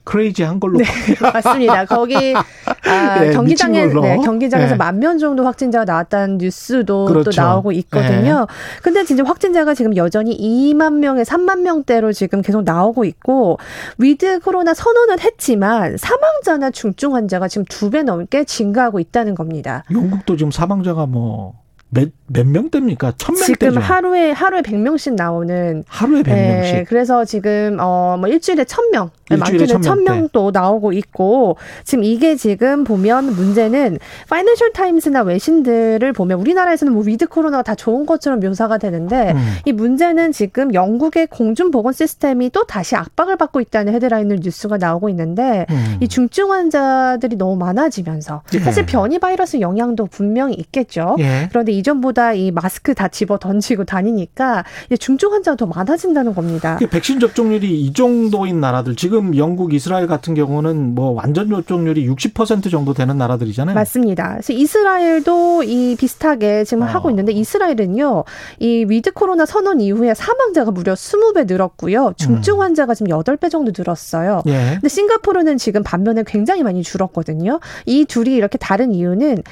crazy한 걸로 네, 맞습니다. 거기 아, 네, 경기장에. 네, 경기장에서 네. 만명 정도 확진자가 나왔다는 뉴스도 그렇죠. 또 나오고 있거든요. 근데 진짜 확진자가 지금 여전히 2만 명에 3만 명대로 지금 계속 나오고 있고 with 코로나 선언은 했지만 사망자나 중증 환자가 지금 두 배 넘게 증가하고 있다는 겁니다. 영국도 지금 사망자가 뭐 몇 몇 명대입니까? 천 지금 명대죠. 하루에 하루에 100명씩 나오는 하루에 백 네, 명씩. 그래서 지금 어뭐 일주일에 천 명, 일주일에 많게는 1000천 명도 나오고 있고 지금 이게 지금 보면 문제는 파이낸셜 타임스나 외신들을 보면 우리나라에서는 뭐 위드 코로나가 다 좋은 것처럼 묘사가 되는데 음. 이 문제는 지금 영국의 공중 보건 시스템이 또 다시 압박을 받고 있다는 헤드라인을 뉴스가 나오고 있는데 음. 이 중증 환자들이 너무 많아지면서 예. 사실 변이 바이러스 영향도 분명히 있겠죠. 예. 그런데 이전보다 이 마스크 다 집어 던지고 다니니까 중증 환자가 더 많아진다는 겁니다. 이게 백신 접종률이 이 정도인 나라들 지금 영국, 이스라엘 같은 경우는 뭐 완전 접종률이 60% 정도 되는 나라들이잖아요. 맞습니다. 그래서 이스라엘도 이 비슷하게 지금 어. 하고 있는데 이스라엘은요, 이 위드 코로나 선언 이후에 사망자가 무려 20배 늘었고요. 중증 음. 환자가 지금 8배 정도 늘었어요. 예. 근데 싱가포르는 지금 반면에 굉장히 많이 줄었거든요. 이 둘이 이렇게 다른 이유는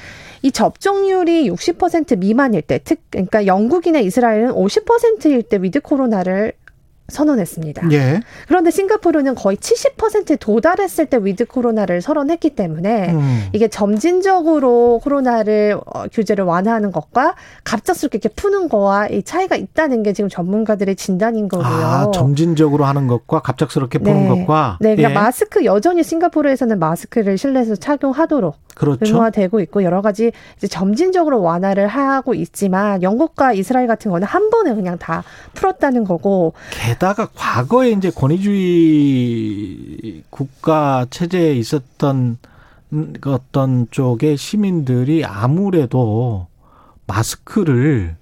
이 접종률이 60% 미만일 될 때, 특, 그러니까 영국이나 이스라엘은 50%일 때 위드 코로나를 선언했습니다. 예. 그런데 싱가포르는 거의 70%에 도달했을 때 위드 코로나를 선언했기 때문에 음. 이게 점진적으로 코로나를 어, 규제를 완화하는 것과 갑작스럽게 이렇게 푸는 거와 이 차이가 있다는 게 지금 전문가들의 진단인 거고요. 아, 점진적으로 하는 것과 갑작스럽게 푸는 네. 것과 네, 그러니까 예. 마스크 여전히 싱가포르에서는 마스크를 실내에서 착용하도록 그렇죠. 의무화되고 있고 여러 가지 이제 점진적으로 완화를 하고 있지만 영국과 이스라엘 같은 거는 한 번에 그냥 다 풀었다는 거고 게다가 과거에 이제 권위주의 국가 체제에 있었던 음, 그 어떤 쪽의 시민들이 아무래도 마스크를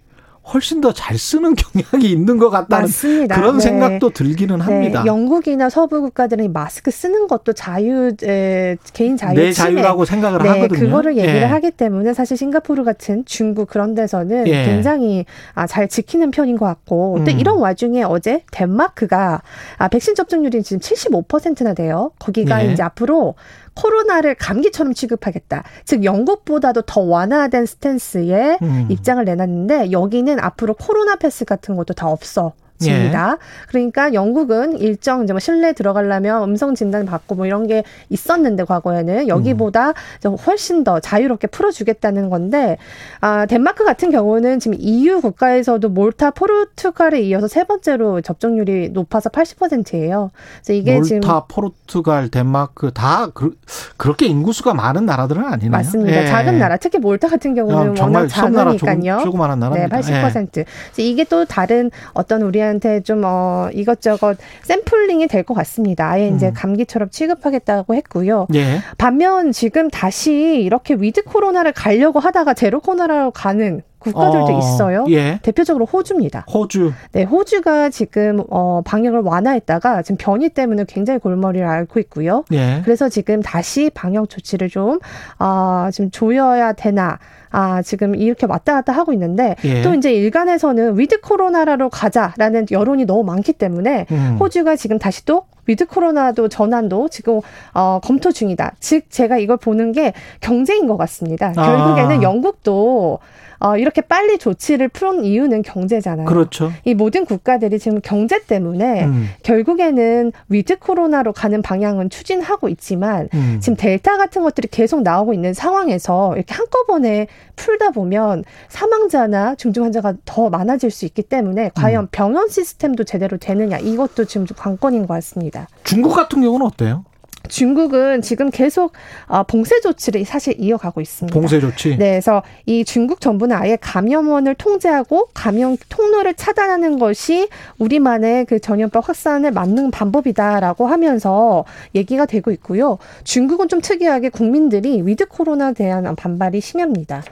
훨씬 더 잘 쓰는 경향이 있는 것 같다는 맞습니다. 그런 네. 생각도 들기는 합니다. 네, 영국이나 서부 국가들은 이 마스크 쓰는 것도 자유 에, 개인 자유 내 침해. 자유라고 생각을 네, 하거든요. 그거를 얘기를 예. 하기 때문에 사실 싱가포르 같은 중국 그런 데서는 예. 굉장히 아, 잘 지키는 편인 것 같고 또 음. 이런 와중에 어제 덴마크가 아, 백신 접종률이 지금 75%나 돼요. 거기가 예. 이제 앞으로 코로나를 감기처럼 취급하겠다. 즉 영국보다도 더 완화된 스탠스의 음. 입장을 내놨는데 여기는 앞으로 코로나 패스 같은 것도 다 없어. 집니다. 예. 그러니까 영국은 일정 이제 뭐 실내 들어가려면 음성 진단 받고 뭐 이런 게 있었는데 과거에는 여기보다 좀 훨씬 더 자유롭게 풀어주겠다는 건데 아 덴마크 같은 경우는 지금 EU 국가에서도 몰타, 포르투갈에 이어서 세 번째로 접종률이 높아서 80%예요. 그래서 이게 몰타, 지금 포르투갈, 덴마크 다 그, 렇게 인구수가 많은 나라들은 아니네요. 맞습니다. 예. 작은 나라, 특히 몰타 같은 경우는 아, 워낙 정말 작으니까요. 조그마한 네, 나라입니다. 80%. 그래서 이게 또 다른 어떤 우리 한테 좀 어, 이것저것 샘플링이 될 것 같습니다. 아예 이제 음. 감기처럼 취급하겠다고 했고요. 예. 반면 지금 다시 이렇게 위드 코로나를 가려고 하다가 제로 코로나로 가는 국가들도 어, 있어요. 예. 대표적으로 호주입니다. 호주. 네, 호주가 지금 어 방역을 완화했다가 지금 변이 때문에 굉장히 골머리를 앓고 있고요. 예. 그래서 지금 다시 방역 조치를 좀, 아, 지금 조여야 되나. 아, 지금 이렇게 왔다 갔다 하고 있는데, 예. 또 이제 일각에서는 위드 코로나로 가자라는 여론이 너무 많기 때문에, 음. 호주가 지금 다시 또 위드 코로나로 전환도 지금 어, 검토 중이다. 즉 제가 이걸 보는 게 경제인 것 같습니다. 아. 결국에는 영국도 어, 이렇게 빨리 조치를 푸는 이유는 경제잖아요. 그렇죠. 이 모든 국가들이 지금 경제 때문에 음. 결국에는 위드 코로나로 가는 방향은 추진하고 있지만 음. 지금 델타 같은 것들이 계속 나오고 있는 상황에서 이렇게 한꺼번에 풀다 보면 사망자나 중증 환자가 더 많아질 수 있기 때문에 과연 음. 병원 시스템도 제대로 되느냐 이것도 지금 좀 관건인 것 같습니다. 중국 같은 경우는 어때요? 중국은 지금 계속 어, 봉쇄 조치를 사실 이어가고 있습니다. 봉쇄 조치. 네, 그래서 이 중국 정부는 아예 감염원을 통제하고 감염 통로를 차단하는 것이 우리만의 그 전염병 확산을 막는 방법이다라고 하면서 얘기가 되고 있고요. 중국은 좀 특이하게 국민들이 위드 코로나에 대한 반발이 심합니다.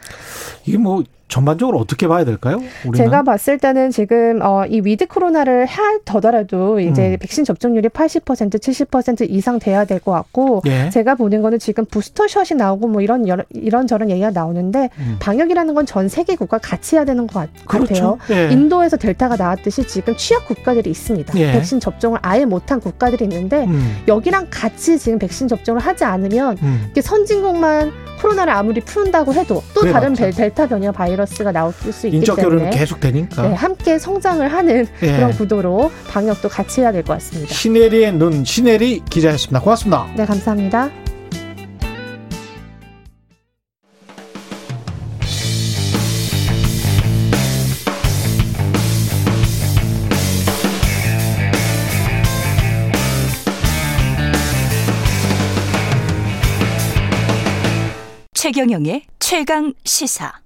이게 뭐 전반적으로 어떻게 봐야 될까요? 우리는? 제가 봤을 때는 지금 어, 이 위드 코로나를 하더라도 이제 음. 백신 접종률이 80% 70% 이상 돼야 될 것 같고 예. 제가 보는 거는 지금 부스터샷이 나오고 뭐 이런 여러, 이런 저런 얘기가 나오는데 음. 방역이라는 건 전 세계 국가 같이 해야 되는 것 같, 그렇죠. 아요 예. 인도에서 델타가 나왔듯이 지금 취약 국가들이 있습니다. 예. 백신 접종을 아예 못한 국가들이 있는데 음. 여기랑 같이 지금 백신 접종을 하지 않으면 음. 선진국만 코로나를 아무리 푼다고 해도 또 다른 맞죠. 벨- 델타 변이 바이러스 가 나올 수 있기 인적 때문에 교류는 계속 되니까. 네, 함께 성장을 하는 예. 그런 구도로 방역도 같이 해야 될 것 같습니다. 시네리의 눈 시네리 기자였습니다. 고맙습니다. 네, 감사합니다. 최경영의 최강 시사.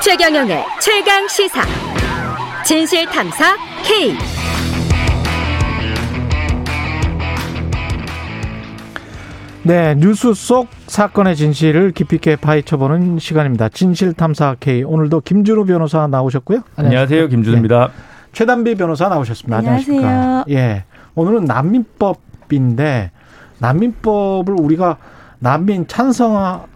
최경영의 최강 시사. 진실 탐사 K. 네, 뉴스 속 사건의 진실을 깊이 있게 파헤쳐보는 시간입니다. 진실 탐사 K. 오늘도 김준우 변호사 나오셨고요. 안녕하세요, 김준우입니다. 최단비 변호사 나오셨습니다. 안녕하세요. 안녕하십니까? 예. 오늘은 난민법인데 난민법을 우리가 난민 찬성하는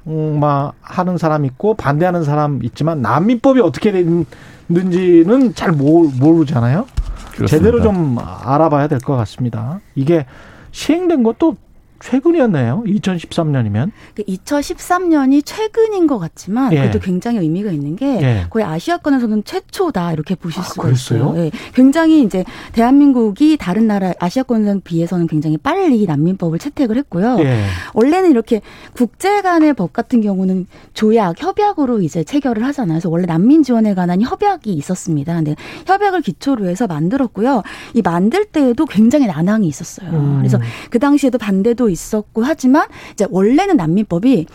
사람 있고 반대하는 사람 있지만 난민법이 어떻게 됐는지는 잘 모르, 모르잖아요. 그렇습니다. 제대로 좀 알아봐야 될 것 같습니다. 이게 시행된 것도 최근이었네요. 2013년이면. 2013년이 최근인 것 같지만 예. 그래도 굉장히 의미가 있는 게 예. 거의 아시아권에서는 최초다 이렇게 보실 수가 그랬어요? 있어요. 예. 굉장히 이제 대한민국이 다른 나라 아시아권에 비해서는 굉장히 빨리 난민법을 채택을 했고요. 예. 원래는 이렇게 국제 간의 법 같은 경우는 조약, 협약으로 이제 체결을 하잖아요. 그래서 원래 난민 지원에 관한 협약이 있었습니다. 근데 협약을 기초로 해서 만들었고요. 이 만들 때에도 굉장히 난항이 있었어요. 음. 그래서 그 당시에도 반대도 있었고 하지만 이제 원래는 난민법이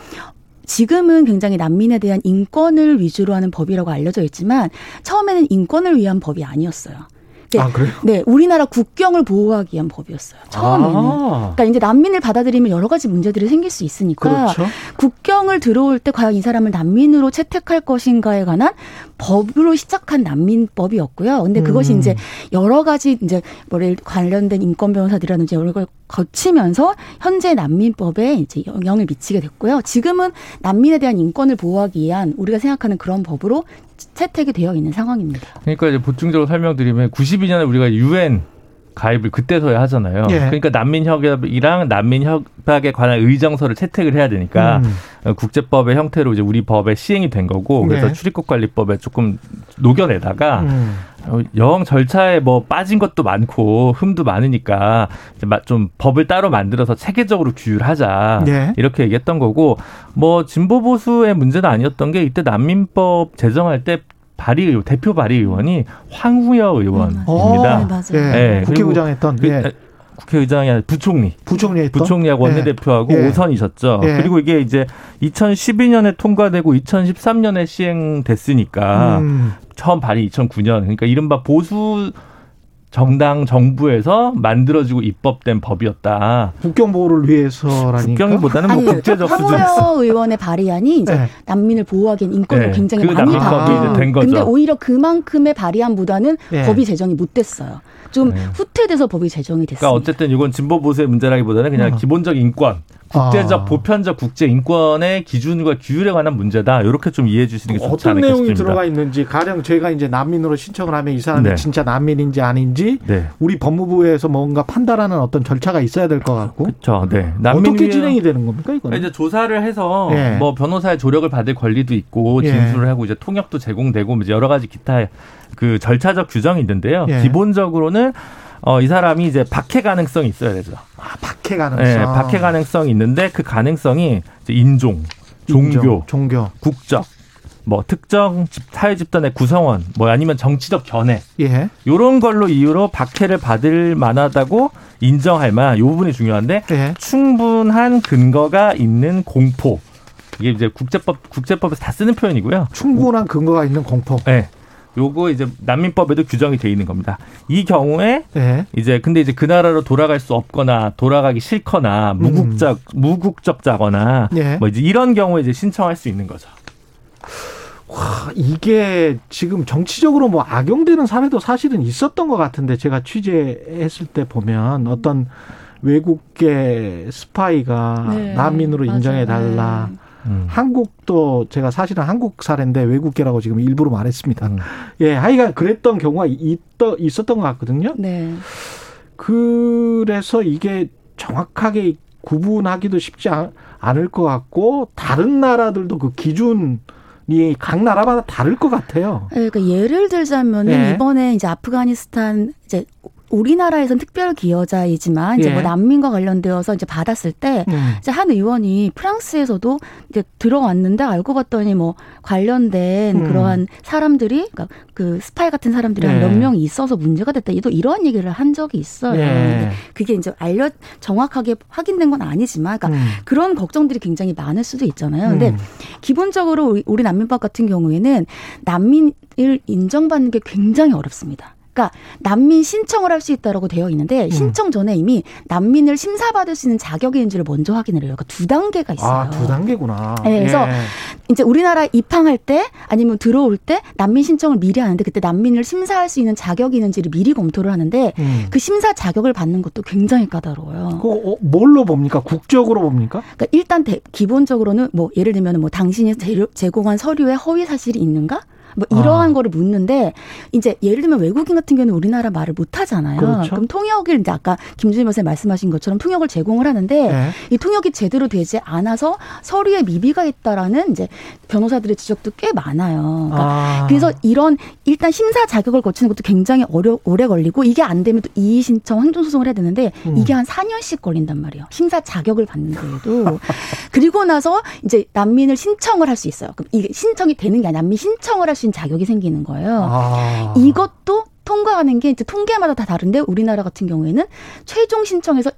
지금은 굉장히 난민에 대한 인권을 위주로 하는 법이라고 알려져 있지만 처음에는 인권을 위한 법이 아니었어요. 네, 아, 그래요? 네, 우리나라 국경을 보호하기 위한 법이었어요. 처음에는. 아. 그러니까 이제 난민을 받아들이면 여러 가지 문제들이 생길 수 있으니까 그렇죠. 국경을 들어올 때 과연 이 사람을 난민으로 채택할 것인가에 관한 법으로 시작한 난민법이었고요. 근데 그것이 음. 이제 여러 가지 이제 뭐 관련된 인권 변호사들이라든지 이런 걸 거치면서 현재 난민법에 이제 영향을 미치게 됐고요. 지금은 난민에 대한 인권을 보호하기 위한 우리가 생각하는 그런 법으로 채택이 되어 있는 상황입니다. 그러니까 이제 보충적으로 설명드리면 92년에 우리가 유엔 가입을 그때서야 하잖아요. 예. 그러니까 난민 협약이랑 난민 협약에 관한 의정서를 채택을 해야 되니까 음. 어, 국제법의 형태로 이제 우리 법에 시행이 된 거고 그래서 네. 출입국 관리법에 조금 녹여내다가 음. 어, 영 절차에 뭐 빠진 것도 많고 흠도 많으니까 좀 법을 따로 만들어서 체계적으로 규율하자 네. 이렇게 얘기했던 거고 뭐 진보 보수의 문제는 아니었던 게 이때 난민법 제정할 때 발의 의원, 대표 발의 의원이 황후여 의원입니다. 어, 맞아요. 예. 네, 국회의장 했던 그, 예. 국회의장이 아니라 부총리. 부총리 했던 부총리하고 예. 원내대표하고 예. 오선이셨죠. 예. 그리고 이게 이제 2012년에 통과되고 2013년에 시행됐으니까 음. 처음 발의 2009년. 그러니까 이른바 보수 정당 정부에서 만들어지고 입법된 법이었다. 국경 보호를 위해서라니까. 국경보다는 뭐 아니, 국제적 수준. 황우여 의원의 발의안이 이제 네. 난민을 보호하기엔 인권을 네, 굉장히 그 많이 난민법이 다. 이제 된 거죠. 근데 오히려 그만큼의 발의안보다는 네. 법이 제정이 못 됐어요. 좀 네. 후퇴돼서 법이 제정이 됐습니다. 그러니까 어쨌든 이건 진보 보수의 문제라기보다는 그냥 어. 기본적 인권, 국제적 아. 보편적 국제 인권의 기준과 규율에 관한 문제다. 이렇게 좀 이해해 주시는 게 좋지 어떤 않을까 내용이 싶습니다. 들어가 있는지 가령 저희가 이제 난민으로 신청을 하면 이 사람이 네. 진짜 난민인지 아닌지 네. 우리 법무부에서 뭔가 판단하는 어떤 절차가 있어야 될 것 같고 그렇죠. 네. 어떻게 진행이 되는 겁니까 이거는? 이제 조사를 해서 예. 뭐 변호사의 조력을 받을 권리도 있고 예. 진술을 하고 이제 통역도 제공되고 이제 여러 가지 기타 그 절차적 규정이 있는데요. 예. 기본적으로는 어, 이 사람이 이제 박해 가능성이 있어야 되죠. 아, 박해 가능성. 네, 박해 가능성이 있는데 그 가능성이 인종, 종교, 인종, 종교. 국적, 뭐 특정 집, 사회 집단의 구성원, 뭐 아니면 정치적 견해 예. 요런 걸로 이유로 박해를 받을 만하다고 인정할 만한 요 부분이 중요한데 예. 충분한 근거가 있는 공포. 이게 이제 국제법 국제법에서 다 쓰는 표현이고요. 충분한 근거가 있는 공포. 네. 요거 이제 난민법에도 규정이 돼 있는 겁니다. 이 경우에 예. 이제 근데 이제 그 나라로 돌아갈 수 없거나 돌아가기 싫거나 무국적 무국적자거나 음. 예. 뭐 이제 이런 경우에 이제 신청할 수 있는 거죠. 와, 이게 지금 정치적으로 뭐 악용되는 사례도 사실은 있었던 것 같은데 제가 취재했을 때 보면 어떤 외국계 스파이가 네, 난민으로. 인정해 달라. 네. 음. 한국도 제가 사실은 한국 사례인데 외국계라고 지금 일부러 말했습니다. 음. 예, 하여간 그랬던 경우가 있더, 있었던 것 같거든요. 네. 그래서 이게 정확하게 구분하기도 쉽지 않- 않을 것 같고 다른 나라들도 그 기준 이 각 나라마다 다를 것 같아요. 네, 그러니까 예를 들자면은 네. 이번에 이제 아프가니스탄 이제 우리나라에선 특별 기여자이지만 이제 예. 뭐 난민과 관련되어서 이제 받았을 때 음. 이제 한 의원이 프랑스에서도 이제 들어왔는데 알고 봤더니 뭐 관련된 음. 그러한 사람들이 그러니까 그 스파이 같은 사람들이 한 네. 몇 명이 있어서 문제가 됐다. 또 이러한 얘기를 한 적이 있어요. 예. 근데 그게 이제 알려 정확하게 확인된 건 아니지만 그러니까 음. 그런 걱정들이 굉장히 많을 수도 있잖아요. 근데 음. 기본적으로 우리 난민법 같은 경우에는 난민을 인정받는 게 굉장히 어렵습니다. 그러니까 난민 신청을 할 수 있다라고 되어 음. 있는데 신청 전에 이미 난민을 심사받을 수 있는 자격이 있는지를 먼저 확인을 해요. 그러니까 두 단계가 있어요. 아, 두 단계구나. 네, 그래서 예. 이제 우리나라 입항할 때 아니면 들어올 때 난민 신청을 미리 하는데 그때 난민을 심사할 수 있는 자격이 있는지를 미리 검토를 하는데 음. 그 심사 자격을 받는 것도 굉장히 까다로워요. 그거 어, 뭘로 봅니까? 국적으로 봅니까? 그러니까 일단 대- 기본적으로는 뭐 예를 들면 뭐 당신이 제- 제공한 서류에 허위 사실이 있는가? 뭐 이러한 아. 거를 묻는데 이제 예를 들면 외국인 같은 경우는 우리나라 말을 못 하잖아요. 그렇죠? 그럼 통역을 이제 아까 김준일 변호사님 말씀하신 것처럼 통역을 제공을 하는데 네. 이 통역이 제대로 되지 않아서 서류에 미비가 있다라는 이제 변호사들의 지적도 꽤 많아요. 그러니까 아. 그래서 이런 일단 심사 자격을 거치는 것도 굉장히 어려 오래 걸리고 이게 안 되면 또 이의 신청 행정 소송을 해야 되는데 음. 이게 한 4년씩 걸린단 말이에요. 심사 자격을 받는데도 그리고 나서 이제 난민을 신청을 할 수 있어요. 그럼 이게 신청이 되는 게 아니라 난민 신청을 할 수 있는 자격이 생기는 거예요. 아. 이것도 통과하는 게 이제 통계마다 다 다른데 우리나라 같은 경우에는 최종 신청에서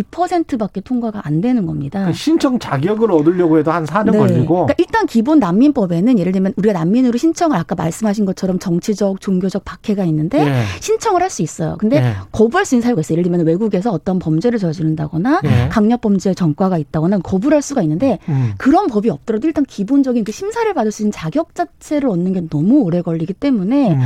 2%밖에 통과가 안 되는 겁니다. 그 신청 자격을 얻으려고 해도 한 4년 네. 걸리고. 그러니까 일단 기본 난민법에는 예를 들면 우리가 난민으로 신청을 아까 말씀하신 것처럼 정치적, 종교적 박해가 있는데 네. 신청을 할 수 있어요. 근데 네. 거부할 수 있는 사유가 있어요. 예를 들면 외국에서 어떤 범죄를 저지른다거나 네. 강력 범죄 전과가 있다거나 거부를 할 수가 있는데 음. 그런 법이 없더라도 일단 기본적인 그 심사를 받을 수 있는 자격 자체를 얻는 게 너무 오래 걸리기 때문에 음.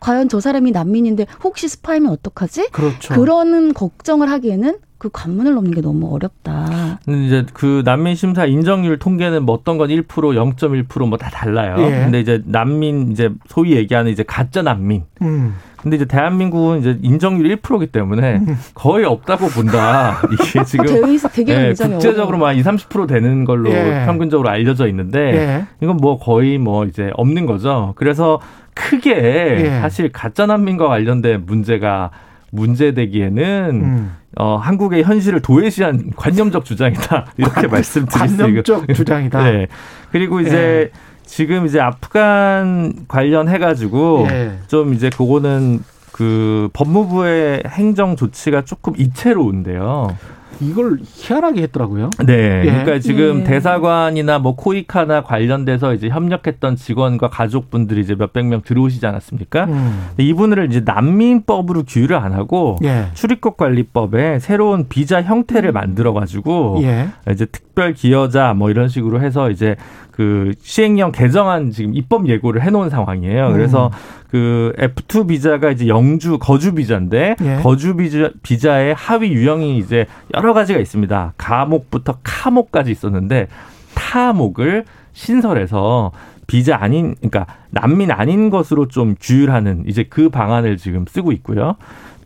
과연 저 사람이 난민인데 혹시 스파이면 어떡하지? 그렇죠. 그런 걱정을 하기에는 그 관문을 넘는 게 너무 어렵다. 이제 그 난민 심사 인정률 통계는 뭐 어떤 건 1%, 0.1%뭐 다 달라요. 예. 근데 이제 난민 이제 소위 얘기하는 이제 가짜 난민. 음. 근데 이제 대한민국은 이제 인정률 1%이기 때문에 음. 거의 없다고 본다. 이게 지금 되게 네, 국제적으로만 2, 30% 되는 걸로 예. 평균적으로 알려져 있는데 예. 이건 뭐 거의 뭐 이제 없는 거죠. 그래서 크게 예. 사실 가짜 난민과 관련된 문제가 문제되기에는 음. 어, 한국의 현실을 도외시한 관념적 주장이다 이렇게 수 관념적 주장이다. 네. 그리고 이제 예. 지금 이제 아프간 관련해 가지고 예. 좀 이제 그거는 그 법무부의 행정 조치가 조금 이채로운데요. 이걸 희한하게 했더라고요. 네. 예. 그러니까 지금 예. 대사관이나 뭐 코이카나 관련돼서 이제 협력했던 직원과 가족분들이 이제 몇백 명 들어오시지 않았습니까? 음. 이분을 이제 난민법으로 규율을 안 하고 예. 출입국 관리법에 새로운 비자 형태를 음. 만들어 가지고 예. 이제 특별 기여자 뭐 이런 식으로 해서 이제 그 시행령 개정안 지금 입법 예고를 해놓은 상황이에요. 음. 그래서 그 F2 비자가 이제 영주 거주 비자인데 예. 거주 비자 비자의 하위 유형이 이제 여러 가지가 있습니다. 가목부터 카목까지 있었는데 타목을 신설해서 비자 아닌 그러니까 난민 아닌 것으로 좀 규율하는 이제 그 방안을 지금 쓰고 있고요.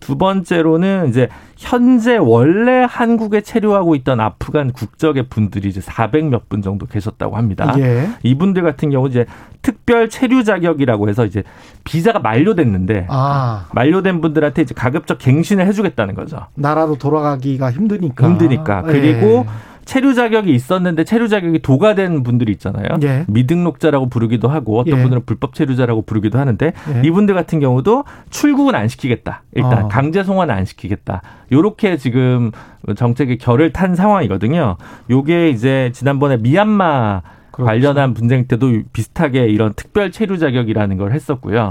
두 번째로는 이제 현재 원래 한국에 체류하고 있던 아프간 국적의 분들이 이제 400몇 분 정도 계셨다고 합니다. 예. 이분들 같은 경우 이제 특별 체류 자격이라고 해서 이제 비자가 만료됐는데 아. 만료된 분들한테 이제 가급적 갱신을 해주겠다는 거죠. 나라로 돌아가기가 힘드니까. 힘드니까. 그리고 예. 체류 자격이 있었는데 체류 자격이 도가된 분들이 있잖아요. 예. 미등록자라고 부르기도 하고 어떤 예. 분들은 불법 체류자라고 부르기도 하는데 예. 이분들 같은 경우도 출국은 안 시키겠다. 일단 어. 강제 송환은 안 시키겠다. 요렇게 지금 정책의 결을 탄 상황이거든요. 요게 이제 지난번에 미얀마 그렇죠. 관련한 분쟁 때도 비슷하게 이런 특별 체류 자격이라는 걸 했었고요.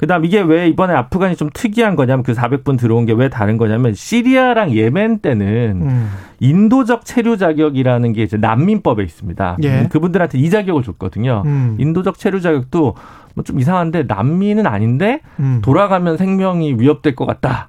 예. 그다음 이게 왜 이번에 아프간이 좀 특이한 거냐면 그 400분 들어온 게 왜 다른 거냐면 시리아랑 예멘 때는 음. 인도적 체류 자격이라는 게 이제 난민법에 있습니다. 예. 그분들한테 이 자격을 줬거든요. 음. 인도적 체류 자격도 뭐 좀 이상한데 난민은 아닌데 음. 돌아가면 생명이 위협될 것 같다.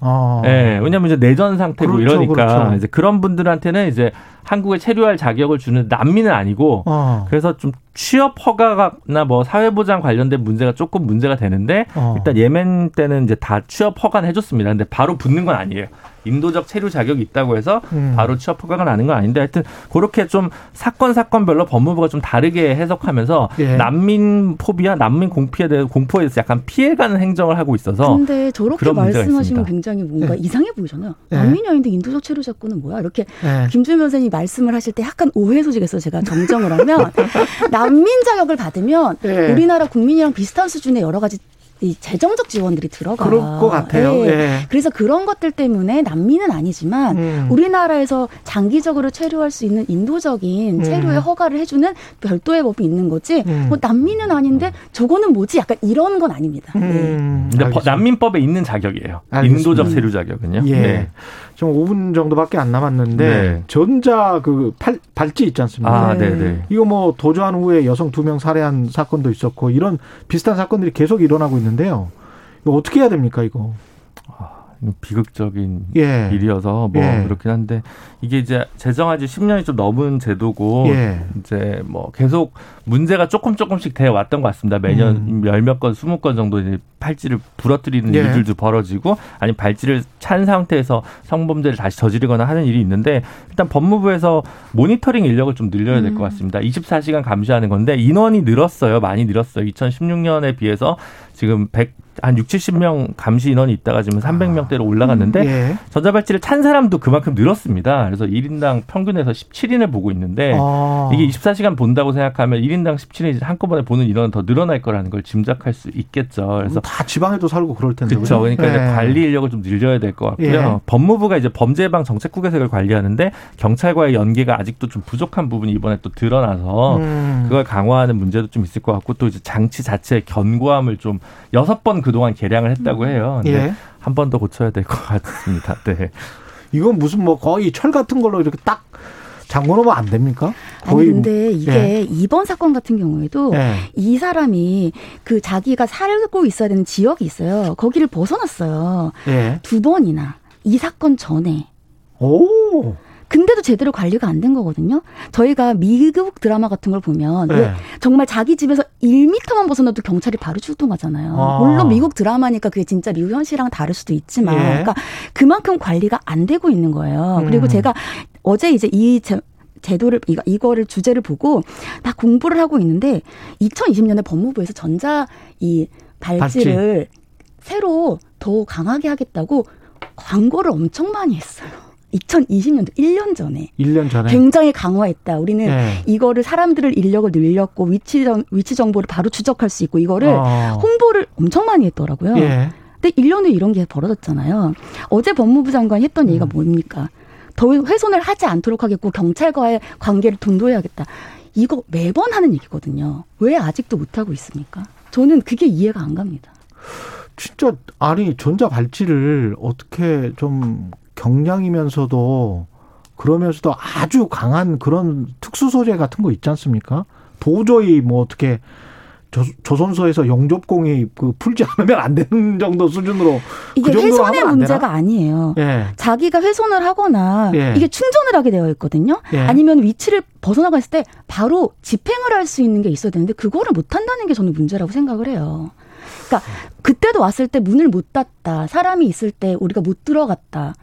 어. 네, 왜냐하면 이제 내전 상태고 그렇죠, 이러니까 그렇죠. 이제 그런 분들한테는 이제 한국에 체류할 자격을 주는 난민은 아니고 어. 그래서 좀 취업 허가나 뭐 사회보장 관련된 문제가 조금 문제가 되는데 어. 일단 예멘 때는 이제 다 취업 허가는 해줬습니다. 근데 바로 붙는 건 아니에요. 인도적 체류 자격이 있다고 해서 음. 바로 취업 허가가 나는 건 아닌데 하여튼 그렇게 좀 사건 사건별로 법무부가 좀 다르게 해석하면서 예. 난민 포비아, 난민 공피에 대해 공포에 대해서 약간 피해가는 행정을 하고 있어서 근데 저렇게 말씀하시면 굉장히 뭔가 예. 이상해 보이잖아요. 예. 난민이 아닌데 인도적 체류 자꾸는 뭐야? 이렇게 예. 김준 변호사님 말씀을 하실 때 약간 오해 소지가 있어서 제가 정정을 하면 난민 자격을 받으면 예. 우리나라 국민이랑 비슷한 수준의 여러 가지 이 재정적 지원들이 들어가. 그럴 것 같아요. 네. 예. 그래서 그런 것들 때문에 난민은 아니지만 음. 우리나라에서 장기적으로 체류할 수 있는 인도적인 음. 체류의 허가를 해주는 별도의 법이 있는 거지. 음. 뭐 난민은 아닌데 저거는 뭐지? 약간 이런 건 아닙니다. 음. 네. 근데 난민법에 있는 자격이에요. 알겠습니다. 인도적 체류 자격은요. 예. 네. 지금 5분 정도밖에 안 남았는데 네. 전자 그 팔, 발찌 있지 않습니까? 아, 네, 네. 이거 뭐 도주한 후에 여성 두 명 살해한 사건도 있었고 이런 비슷한 사건들이 계속 일어나고 있는데요. 이거 어떻게 해야 됩니까, 이거? 아, 비극적인 예. 일이어서 뭐 예. 그렇긴 한데 이게 이제 제정한 지 10년이 좀 넘은 제도고 예. 이제 뭐 계속 문제가 조금 조금씩 돼 왔던 것 같습니다. 매년 음. 열몇 건, 스무 건 정도 이제 팔찌를 부러뜨리는 예. 일들도 벌어지고 아니 발찌를 찬 상태에서 성범죄를 다시 저지르거나 하는 일이 있는데 일단 법무부에서 모니터링 인력을 좀 늘려야 될것 음. 같습니다. 24시간 감시하는 건데 인원이 늘었어요. 많이 늘었어요. 2016년에 비해서 지금 100, 한 6, 70명 감시 인원이 있다가 지금 300명대로 아. 올라갔는데 음, 예. 전자발찌를 찬 사람도 그만큼 늘었습니다. 그래서 1인당 평균에서 17인을 보고 있는데 아. 이게 24시간 본다고 생각하면 1인당 17인 한꺼번에 보는 인원은 더 늘어날 거라는 걸 짐작할 수 있겠죠. 그래서 다 지방에도 살고 그럴 텐데. 그렇죠. 그러니까 예. 관리 인력을 좀 늘려야 될 것 같고요. 예. 법무부가 이제 범죄 예방 정책국 개색을 관리하는데 경찰과의 연계가 아직도 좀 부족한 부분이 이번에 또 드러나서 음. 그걸 강화하는 문제도 좀 있을 것 같고 또 이제 장치 자체의 견고함을 좀 여섯 번 그동안 개량을 했다고 음. 해요. 예. 한 번 더 고쳐야 될 것 같습니다. 네. 이건 무슨 뭐 거의 철 같은 걸로 이렇게 딱 잠궈 놓으면 안 됩니까? 아니 근데 이게 예. 이번 사건 같은 경우에도 예. 이 사람이 그 자기가 살고 있어야 되는 지역이 있어요. 거기를 벗어났어요. 예. 두 번이나 이 사건 전에. 오. 근데도 제대로 관리가 안 된 거거든요. 저희가 미국 드라마 같은 걸 보면 네. 정말 자기 집에서 1미터만 벗어나도 경찰이 바로 출동하잖아요. 아. 물론 미국 드라마니까 그게 진짜 미국 현실이랑 다를 수도 있지만, 예. 그러니까 그만큼 관리가 안 되고 있는 거예요. 음. 그리고 제가 어제 이제 이 제, 제도를 이거 이거를 주제를 보고 다 공부를 하고 있는데 2020년에 법무부에서 전자 이 발찌를 발찌. 새로 더 강하게 하겠다고 광고를 엄청 많이 했어요. 2020년도 1년 전에 1년 전에 굉장히 강화했다. 우리는 네. 이거를 사람들을 인력을 늘렸고 위치 위치 정보를 바로 추적할 수 있고 이거를 어. 홍보를 엄청 많이 했더라고요. 예. 근데 1년 후에 이런 게 벌어졌잖아요. 어제 법무부 장관이 했던 음. 얘기가 뭡니까? 더 훼손을 하지 않도록 하겠고 경찰과의 관계를 돈도해야겠다. 이거 매번 하는 얘기거든요. 왜 아직도 못 하고 있습니까? 저는 그게 이해가 안 갑니다. 진짜 아니 전자 발찌를 어떻게 좀 경량이면서도 그러면서도 아주 강한 그런 특수 소재 같은 거 있지 않습니까? 도저히 뭐 어떻게 조, 선소에서 영접공이 그 풀지 않으면 안 되는 정도 수준으로 이게 그 훼손의 문제가 아니에요. 예. 자기가 훼손을 하거나 예. 이게 충전을 하게 되어 있거든요. 예. 아니면 위치를 벗어나갔을 때 바로 집행을 할 수 있는 게 있어야 되는데 그거를 못 한다는 게 저는 문제라고 생각을 해요. 그러니까 그때도 왔을 때 문을 못 닫다. 사람이 있을 때 우리가 못 들어갔다.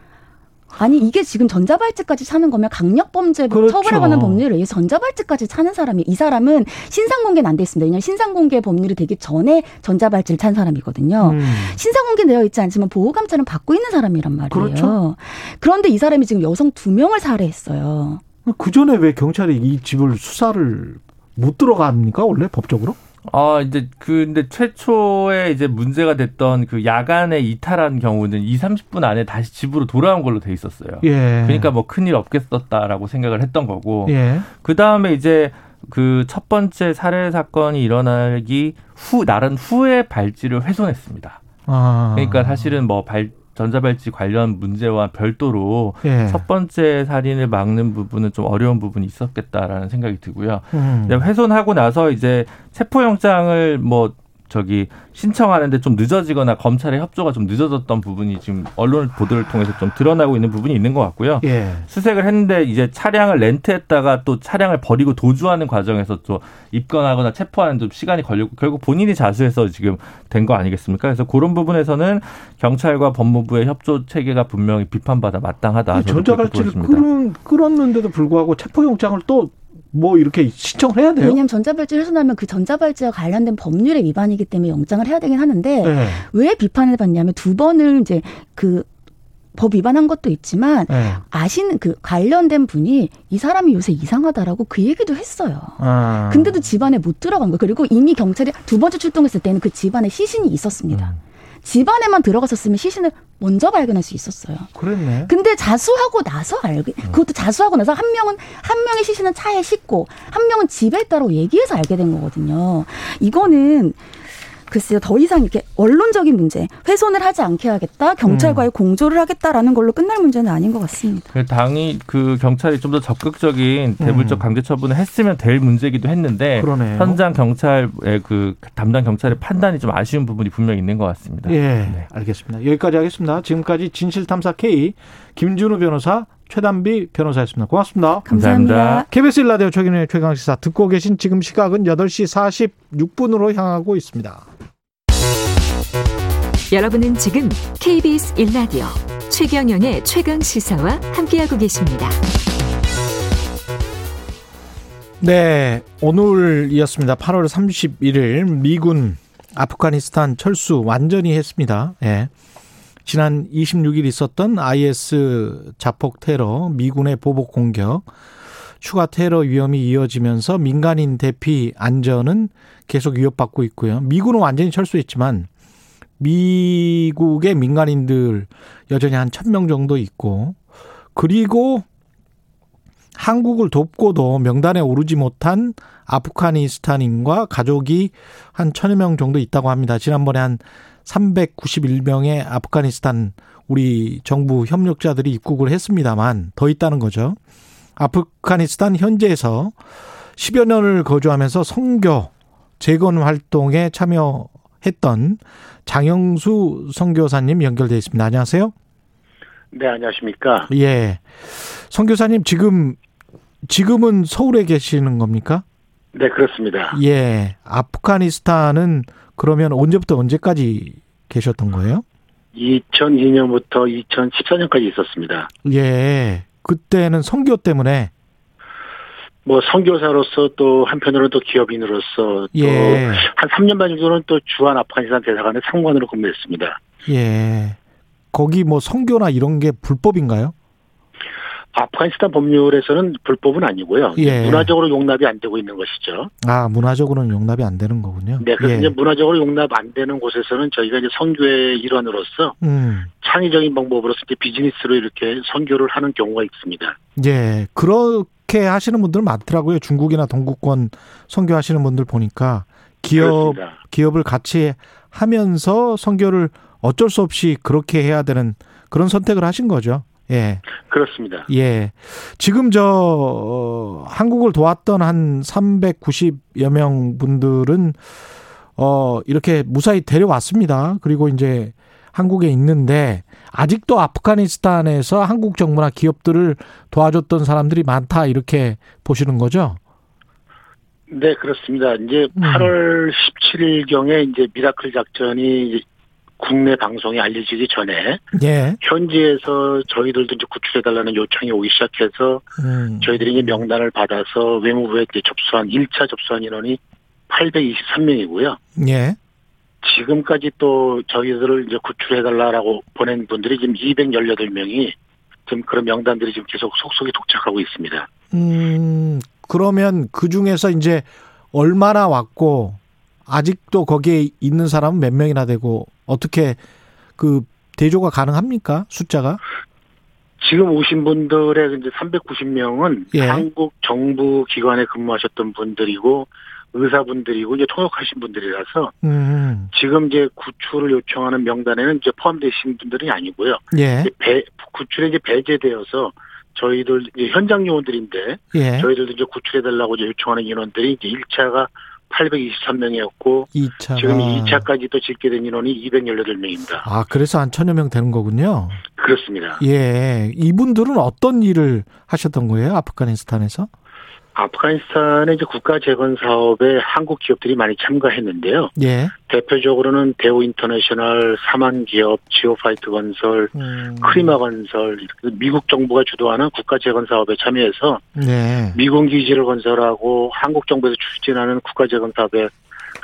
아니 이게 지금 전자발찌까지 차는 거면 강력범죄 그렇죠. 처벌하는 법률에 의해서 전자발찌까지 차는 사람이 이 사람은 신상공개는 안 돼 있습니다. 왜냐하면 신상공개 법률이 되기 전에 전자발찌를 찬 사람이거든요. 음. 신상공개 되어 있지 않지만 보호감찰은 받고 있는 사람이란 말이에요. 그렇죠. 그런데 이 사람이 지금 여성 두 명을 살해했어요. 그 전에 왜 경찰이 이 집을 수사를 못 들어갑니까 원래 법적으로? 어, 이제, 그, 근데 최초에 이제 문제가 됐던 그 야간에 이탈한 경우는 2, 30분 안에 다시 집으로 돌아온 걸로 돼 있었어요. 예. 그러니까 뭐 큰일 없겠었다라고 생각을 했던 거고. 예. 그 다음에 이제 그 첫 번째 살해 사건이 일어나기 후, 나른 후에 발찌를 훼손했습니다. 아. 그러니까 사실은 뭐 발, 전자발찌 관련 문제와 별도로 예. 첫 번째 살인을 막는 부분은 좀 어려운 부분이 있었겠다라는 생각이 들고요. 음. 훼손하고 나서 이제 체포영장을 뭐 저기 신청하는데 좀 늦어지거나 검찰의 협조가 좀 늦어졌던 부분이 지금 언론 보도를 통해서 좀 드러나고 있는 부분이 있는 것 같고요. 예. 수색을 했는데 이제 차량을 렌트했다가 또 차량을 버리고 도주하는 과정에서 또 입건하거나 체포하는 좀 시간이 걸리고 결국 본인이 자수해서 지금 된 거 아니겠습니까? 그래서 그런 부분에서는 경찰과 법무부의 협조 체계가 분명히 비판받아 마땅하다. 전자발찌를 끌었는데도 불구하고 체포영장을 또 뭐 이렇게 신청을 해야 돼요? 왜냐하면 전자발찌 훼손하면 그 전자발찌와 관련된 법률의 위반이기 때문에 영장을 해야 되긴 하는데 네. 왜 비판을 받냐면 두 번을 이제 그법 위반한 것도 있지만 네. 아시는 그 관련된 분이 이 사람이 요새 이상하다라고 그 얘기도 했어요. 아. 근데도 집안에 못 들어간 거예요. 그리고 이미 경찰이 두 번째 출동했을 때는 그 집안에 시신이 있었습니다. 음. 집 안에만 들어갔었으면 시신을 먼저 발견할 수 있었어요. 그랬네. 근데 자수하고 나서 알게, 음. 그것도 자수하고 나서 한 명은, 한 명의 시신은 차에 싣고, 한 명은 집에 있다고 얘기해서 알게 된 거거든요. 이거는, 글쎄요 더 이상 이렇게 원론적인 문제 훼손을 하지 않게 하겠다 경찰과의 음. 공조를 하겠다라는 걸로 끝날 문제는 아닌 것 같습니다. 그 당이 그 경찰이 좀 더 적극적인 대물적 음. 강제 처분을 했으면 될 문제기도 했는데 그러네요. 현장 경찰의 그 담당 경찰의 판단이 좀 아쉬운 부분이 분명히 있는 것 같습니다. 예, 네. 알겠습니다. 여기까지 하겠습니다. 지금까지 진실탐사 K 김준우 변호사 최단비 변호사였습니다. 고맙습니다. 감사합니다. 감사합니다. KBS 일라디오 최근의 최강시사 듣고 계신 지금 시각은 8시 46분으로 향하고 있습니다. 여러분은 지금 KBS 일라디오 최경영의 최강 시사와 함께하고 계십니다. 네, 오늘이었습니다. 8월 31일 미군 아프가니스탄 철수 완전히 했습니다. 예. 네. 지난 26일 있었던 IS 자폭 테러, 미군의 보복 공격, 추가 테러 위험이 이어지면서 민간인 대피 안전은 계속 위협받고 있고요. 미군은 완전히 철수했지만 미국의 민간인들 여전히 한 천 명 정도 있고 그리고 한국을 돕고도 명단에 오르지 못한 아프가니스탄인과 가족이 한 천여 명 정도 있다고 합니다. 지난번에 한 391명의 아프가니스탄 우리 정부 협력자들이 입국을 했습니다만 더 있다는 거죠. 아프가니스탄 현지에서 10여 년을 거주하면서 선교 재건 활동에 참여 했던 장영수 선교사님 연결돼 있습니다. 안녕하세요. 네, 안녕하십니까? 예. 선교사님 지금 지금은 서울에 계시는 겁니까? 네, 그렇습니다. 예. 아프가니스탄은 그러면 언제부터 언제까지 계셨던 거예요? 2002년부터 2014년까지 있었습니다. 예. 그때는 선교 때문에 뭐 선교사로서 또 한편으로는 또 기업인으로서 예. 또한 3년 반 정도는 또 주한 아프가니스탄 대사관의 상관으로 근무했습니다. 예. 거기 뭐 선교나 이런 게 불법인가요? 아프가니스탄 법률에서는 불법은 아니고요. 예. 문화적으로 용납이 안 되고 있는 것이죠. 아, 문화적으로는 용납이 안 되는 거군요. 네, 그래서 예. 이제 문화적으로 용납 안 되는 곳에서는 저희가 이제 선교의 일환으로서 음. 창의적인 방법으로서 이제 비즈니스로 이렇게 선교를 하는 경우가 있습니다. 예, 그 렇게 하시는 분들 많더라고요. 중국이나 동구권 선교하시는 분들 보니까 기업 그렇습니다. 기업을 같이 하면서 선교를 어쩔 수 없이 그렇게 해야 되는 그런 선택을 하신 거죠. 예. 그렇습니다. 예. 지금 저 어, 한국을 도왔던 한 390여 명 분들은 어 이렇게 무사히 데려왔습니다. 그리고 이제 한국에 있는데 아직도 아프가니스탄에서 한국 정부나 기업들을 도와줬던 사람들이 많다 이렇게 보시는 거죠? 네, 그렇습니다. 이제 8월 음. 17일 경에 이제 미라클 작전이 국내 방송에 알려지기 전에 예. 현지에서 저희들도 이제 구출해달라는 요청이 오기 시작해서 음. 저희들이 이제 명단을 받아서 외무부에 접수한 1차 접수한 인원이 823명이고요. 예. 지금까지 또 저희들을 이제 구출해달라고 보낸 분들이 지금 218명이 지금 그런 명단들이 지금 계속 속속이 도착하고 있습니다. 음, 그러면 그 중에서 이제 얼마나 왔고 아직도 거기에 있는 사람은 몇 명이나 되고 어떻게 그 대조가 가능합니까? 숫자가? 지금 오신 분들의 이제 390명은 예. 한국 정부 기관에 근무하셨던 분들이고 의사분들이고 이제 통역하신 분들이라서 음. 지금 이제 구출을 요청하는 명단에는 이제 포함되신 분들이 아니고요. 예. 배, 구출에 이제 배제되어서 저희들 이제 현장 요원들인데 예. 저희들도 이제 구출해달라고 이제 요청하는 인원들이 이제 1차가 823명이었고 2차. 지금 2차까지 또 짓게 된 인원이 218명입니다. 아, 그래서 한 천여 명 되는 거군요. 그렇습니다. 예. 이분들은 어떤 일을 하셨던 거예요? 아프가니스탄에서? 아프가니스탄의 이제 국가 재건 사업에 한국 기업들이 많이 참가했는데요. 예. 대표적으로는 대우 인터내셔널, 사만 기업, 지오파이트 건설, 음. 크리마 건설, 미국 정부가 주도하는 국가 재건 사업에 참여해서 네. 미군 기지를 건설하고 한국 정부에서 추진하는 국가 재건 사업에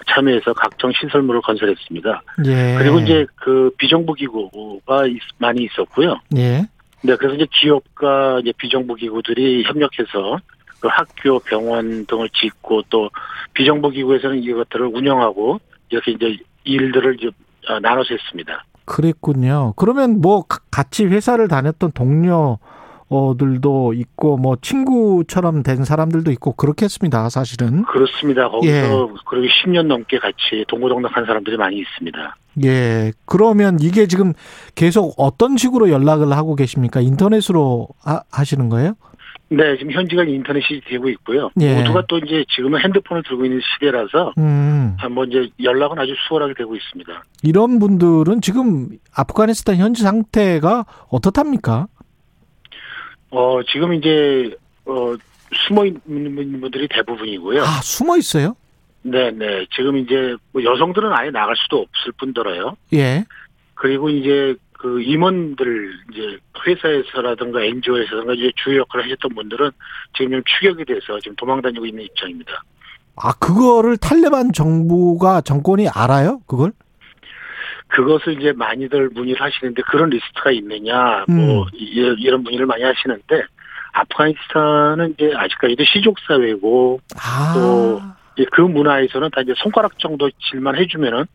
참여해서 각종 시설물을 건설했습니다. 예. 그리고 이제 그 비정부 기구가 많이 있었고요. 예. 네, 그래서 이제 기업과 이제 비정부 기구들이 협력해서 그 학교, 병원 등을 짓고 또 비정부 기구에서는 이것들을 운영하고 이렇게 이제 일들을 이제 어, 나눠서 했습니다. 그랬군요. 그러면 뭐 같이 회사를 다녔던 동료 어들도 있고 뭐 친구처럼 된 사람들도 있고 그렇겠습니다. 사실은 그렇습니다. 거기서 예. 그리고 10년 넘게 같이 동고동락한 사람들이 많이 있습니다. 예. 그러면 이게 지금 계속 어떤 식으로 연락을 하고 계십니까? 인터넷으로 하, 하시는 거예요? 네, 지금 현지가 인터넷이 되고 있고요. 예. 모두가 또 이제 지금은 핸드폰을 들고 있는 시대라서 음. 한번 이제 연락은 아주 수월하게 되고 있습니다. 이런 분들은 지금 아프가니스탄 현지 상태가 어떻답니까? 어, 지금 이제 어 숨어 있는 분들이 대부분이고요. 아, 숨어 있어요? 네, 네. 지금 이제 뭐 여성들은 아예 나갈 수도 없을 뿐더러요. 예. 그리고 이제 그 임원들 이제 회사에서라든가 NGO에서라든가 이제 주요 역할을 하셨던 분들은 지금 좀 추격이 돼서 지금 도망 다니고 있는 입장입니다. 아 그거를 탈레반 정부가 정권이 알아요? 그걸? 그것을 이제 많이들 문의를 하시는데 그런 리스트가 있느냐 뭐 음. 뭐 이런 문의를 많이 하시는데 아프가니스탄은 이제 아직까지도 시족 사회고 아. 또그 문화에서는 다 이제 손가락 정도 질만 해주면은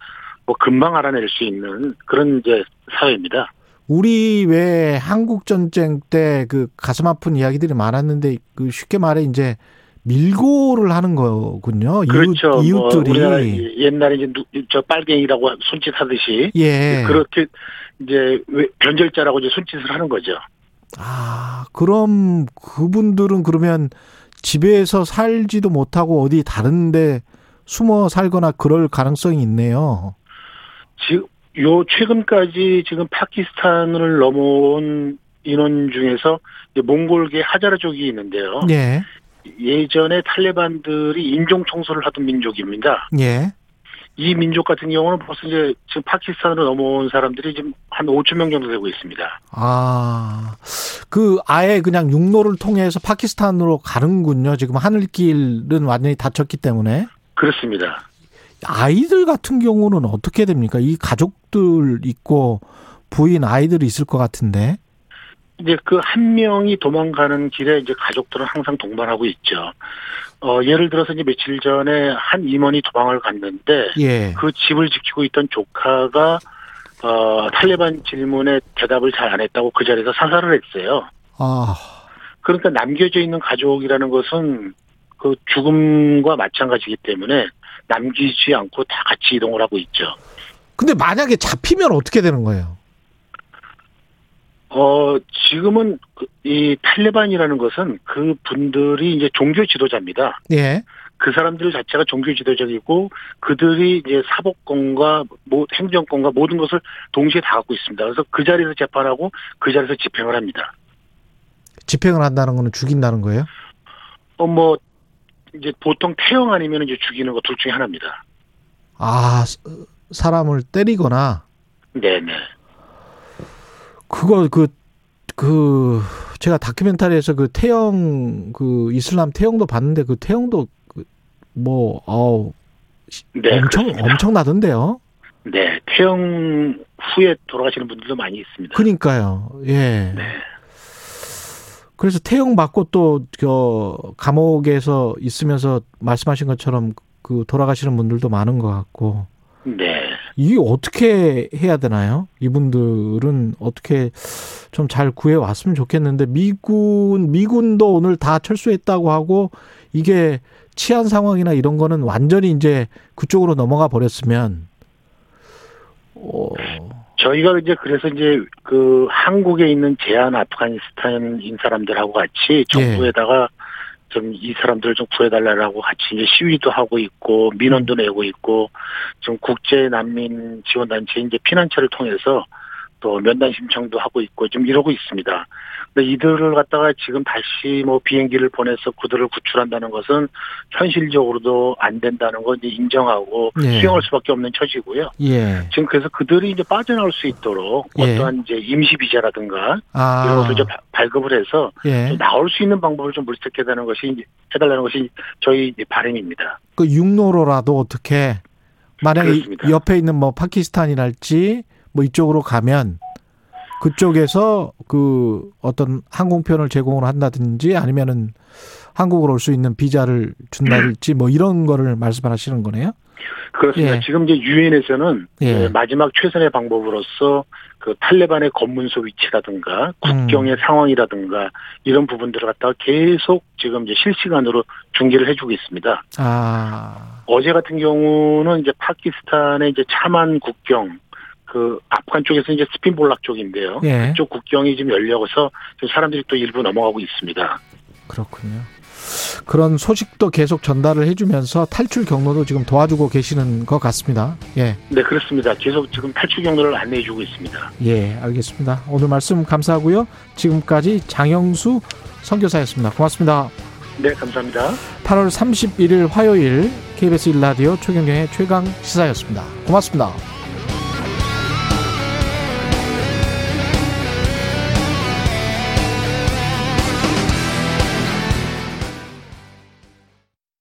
뭐 금방 알아낼 수 있는 그런 이제 사회입니다. 우리 왜 한국 전쟁 때 그 가슴 아픈 이야기들이 많았는데 그 쉽게 말해 이제 밀고를 하는 거군요. 그렇죠. 이웃, 뭐 들이 뭐 옛날에 이제 저 빨갱이라고 손짓 하듯이 예. 그렇게 이제 변절자라고 이제 손짓을 하는 거죠. 아, 그럼 그분들은 그러면 집에서 살지도 못하고 어디 다른데 숨어 살거나 그럴 가능성이 있네요. 지금 요 최근까지 지금 파키스탄을 넘어온 인원 중에서 몽골계 하자라족이 있는데요. 예. 예전에 탈레반들이 인종 청소를 하던 민족입니다. 예. 이 민족 같은 경우는 벌써 이제 지금 파키스탄으로 넘어온 사람들이 지금 한 5천 명 정도 되고 있습니다. 아, 그 아예 그냥 육로를 통해서 파키스탄으로 가는군요. 지금 하늘길은 완전히 닫혔기 때문에. 그렇습니다. 아이들 같은 경우는 어떻게 됩니까? 이 가족들 있고 부인 아이들이 있을 것 같은데. 이제 그 한 명이 도망가는 길에 이제 가족들은 항상 동반하고 있죠. 어, 예를 들어서 이제 며칠 전에 한 임원이 도망을 갔는데 예. 그 집을 지키고 있던 조카가 어, 탈레반 질문에 대답을 잘 안 했다고 그 자리에서 사살을 했어요. 아. 그러니까 남겨져 있는 가족이라는 것은 그 죽음과 마찬가지이기 때문에 남기지 않고 다 같이 이동을 하고 있죠. 근데 만약에 잡히면 어떻게 되는 거예요? 어, 지금은 그이 탈레반이라는 것은 그 분들이 이제 종교 지도자입니다. 예. 그 사람들 자체가 종교 지도적이고 그들이 이제 사법권과 뭐 행정권과 모든 것을 동시에 다 갖고 있습니다. 그래서 그 자리에서 재판하고 그 자리에서 집행을 합니다. 집행을 한다는 거는 죽인다는 거예요? 어, 뭐 이제 보통 태형 아니면 이제 죽이는 거둘 중에 하나입니다. 아, 사람을 때리거나? 네네. 그거, 그, 그, 제가 다큐멘터리에서 그 태형, 그 이슬람 태형도 봤는데 그 태형도 그 뭐, 어우, 네, 엄청, 그렇습니다. 엄청나던데요? 네, 태형 후에 돌아가시는 분들도 많이 있습니다. 그러니까요, 예. 네. 그래서 태형 받고 또저 감옥에서 있으면서 말씀하신 것처럼 그 돌아가시는 분들도 많은 것 같고. 네. 이게 어떻게 해야 되나요? 이분들은 어떻게 좀 잘 구해 왔으면 좋겠는데 미군 미군도 오늘 다 철수했다고 하고 이게 치안 상황이나 이런 거는 완전히 이제 그쪽으로 넘어가 버렸으면 어 저희가 이제 그래서 이제 그 한국에 있는 제한 아프가니스탄인 사람들하고 같이 정부에다가 예. 좀이 사람들을 좀 구해달라고 같이 이제 시위도 하고 있고 민원도 내고 있고 좀 국제 난민 지원 단체 이제 피난처를 통해서 또 면담 신청도 하고 있고 좀 이러고 있습니다. 근데 이들을 갖다가 지금 다시 뭐 비행기를 보내서 그들을 구출한다는 것은 현실적으로도 안 된다는 걸 이제 인정하고 예. 수용할 수밖에 없는 처지고요. 예. 지금 그래서 그들이 이제 빠져나올 수 있도록 예. 어떠한 이제 임시 비자라든가 아. 이런 것을 좀 발급을 해서 예. 좀 나올 수 있는 방법을 좀 물색해 달라는 것이 해달라는 것이 저희 바람입니다. 그 육로로라도 어떻게 만약에 그렇습니다. 옆에 있는 뭐 파키스탄이랄지 뭐 이쪽으로 가면 그쪽에서 그 어떤 항공편을 제공을 한다든지 아니면은 한국으로 올 수 있는 비자를 준다든지 뭐 이런 거를 말씀하시는 거네요. 그렇습니다. 예. 지금 이제 유엔에서는 예. 마지막 최선의 방법으로서 그 탈레반의 검문소 위치라든가 국경의 음. 상황이라든가 이런 부분들을 갖다가 계속 지금 이제 실시간으로 중계를 해주고 있습니다. 아. 어제 같은 경우는 이제 파키스탄의 이제 차만 국경 그 아프간 쪽에서 이제 스핀볼락 쪽인데요. 예. 그쪽 국경이 지금 열려서 사람들이 또 일부 넘어가고 있습니다. 그렇군요. 그런 소식도 계속 전달을 해주면서 탈출 경로도 지금 도와주고 계시는 것 같습니다. 예. 네, 그렇습니다. 계속 지금 탈출 경로를 안내해주고 있습니다. 예, 알겠습니다. 오늘 말씀 감사하고요. 지금까지 장영수 선교사였습니다. 고맙습니다. 네, 감사합니다. 8월 31일 화요일 KBS 1라디오 최경영의 최강 시사였습니다. 고맙습니다.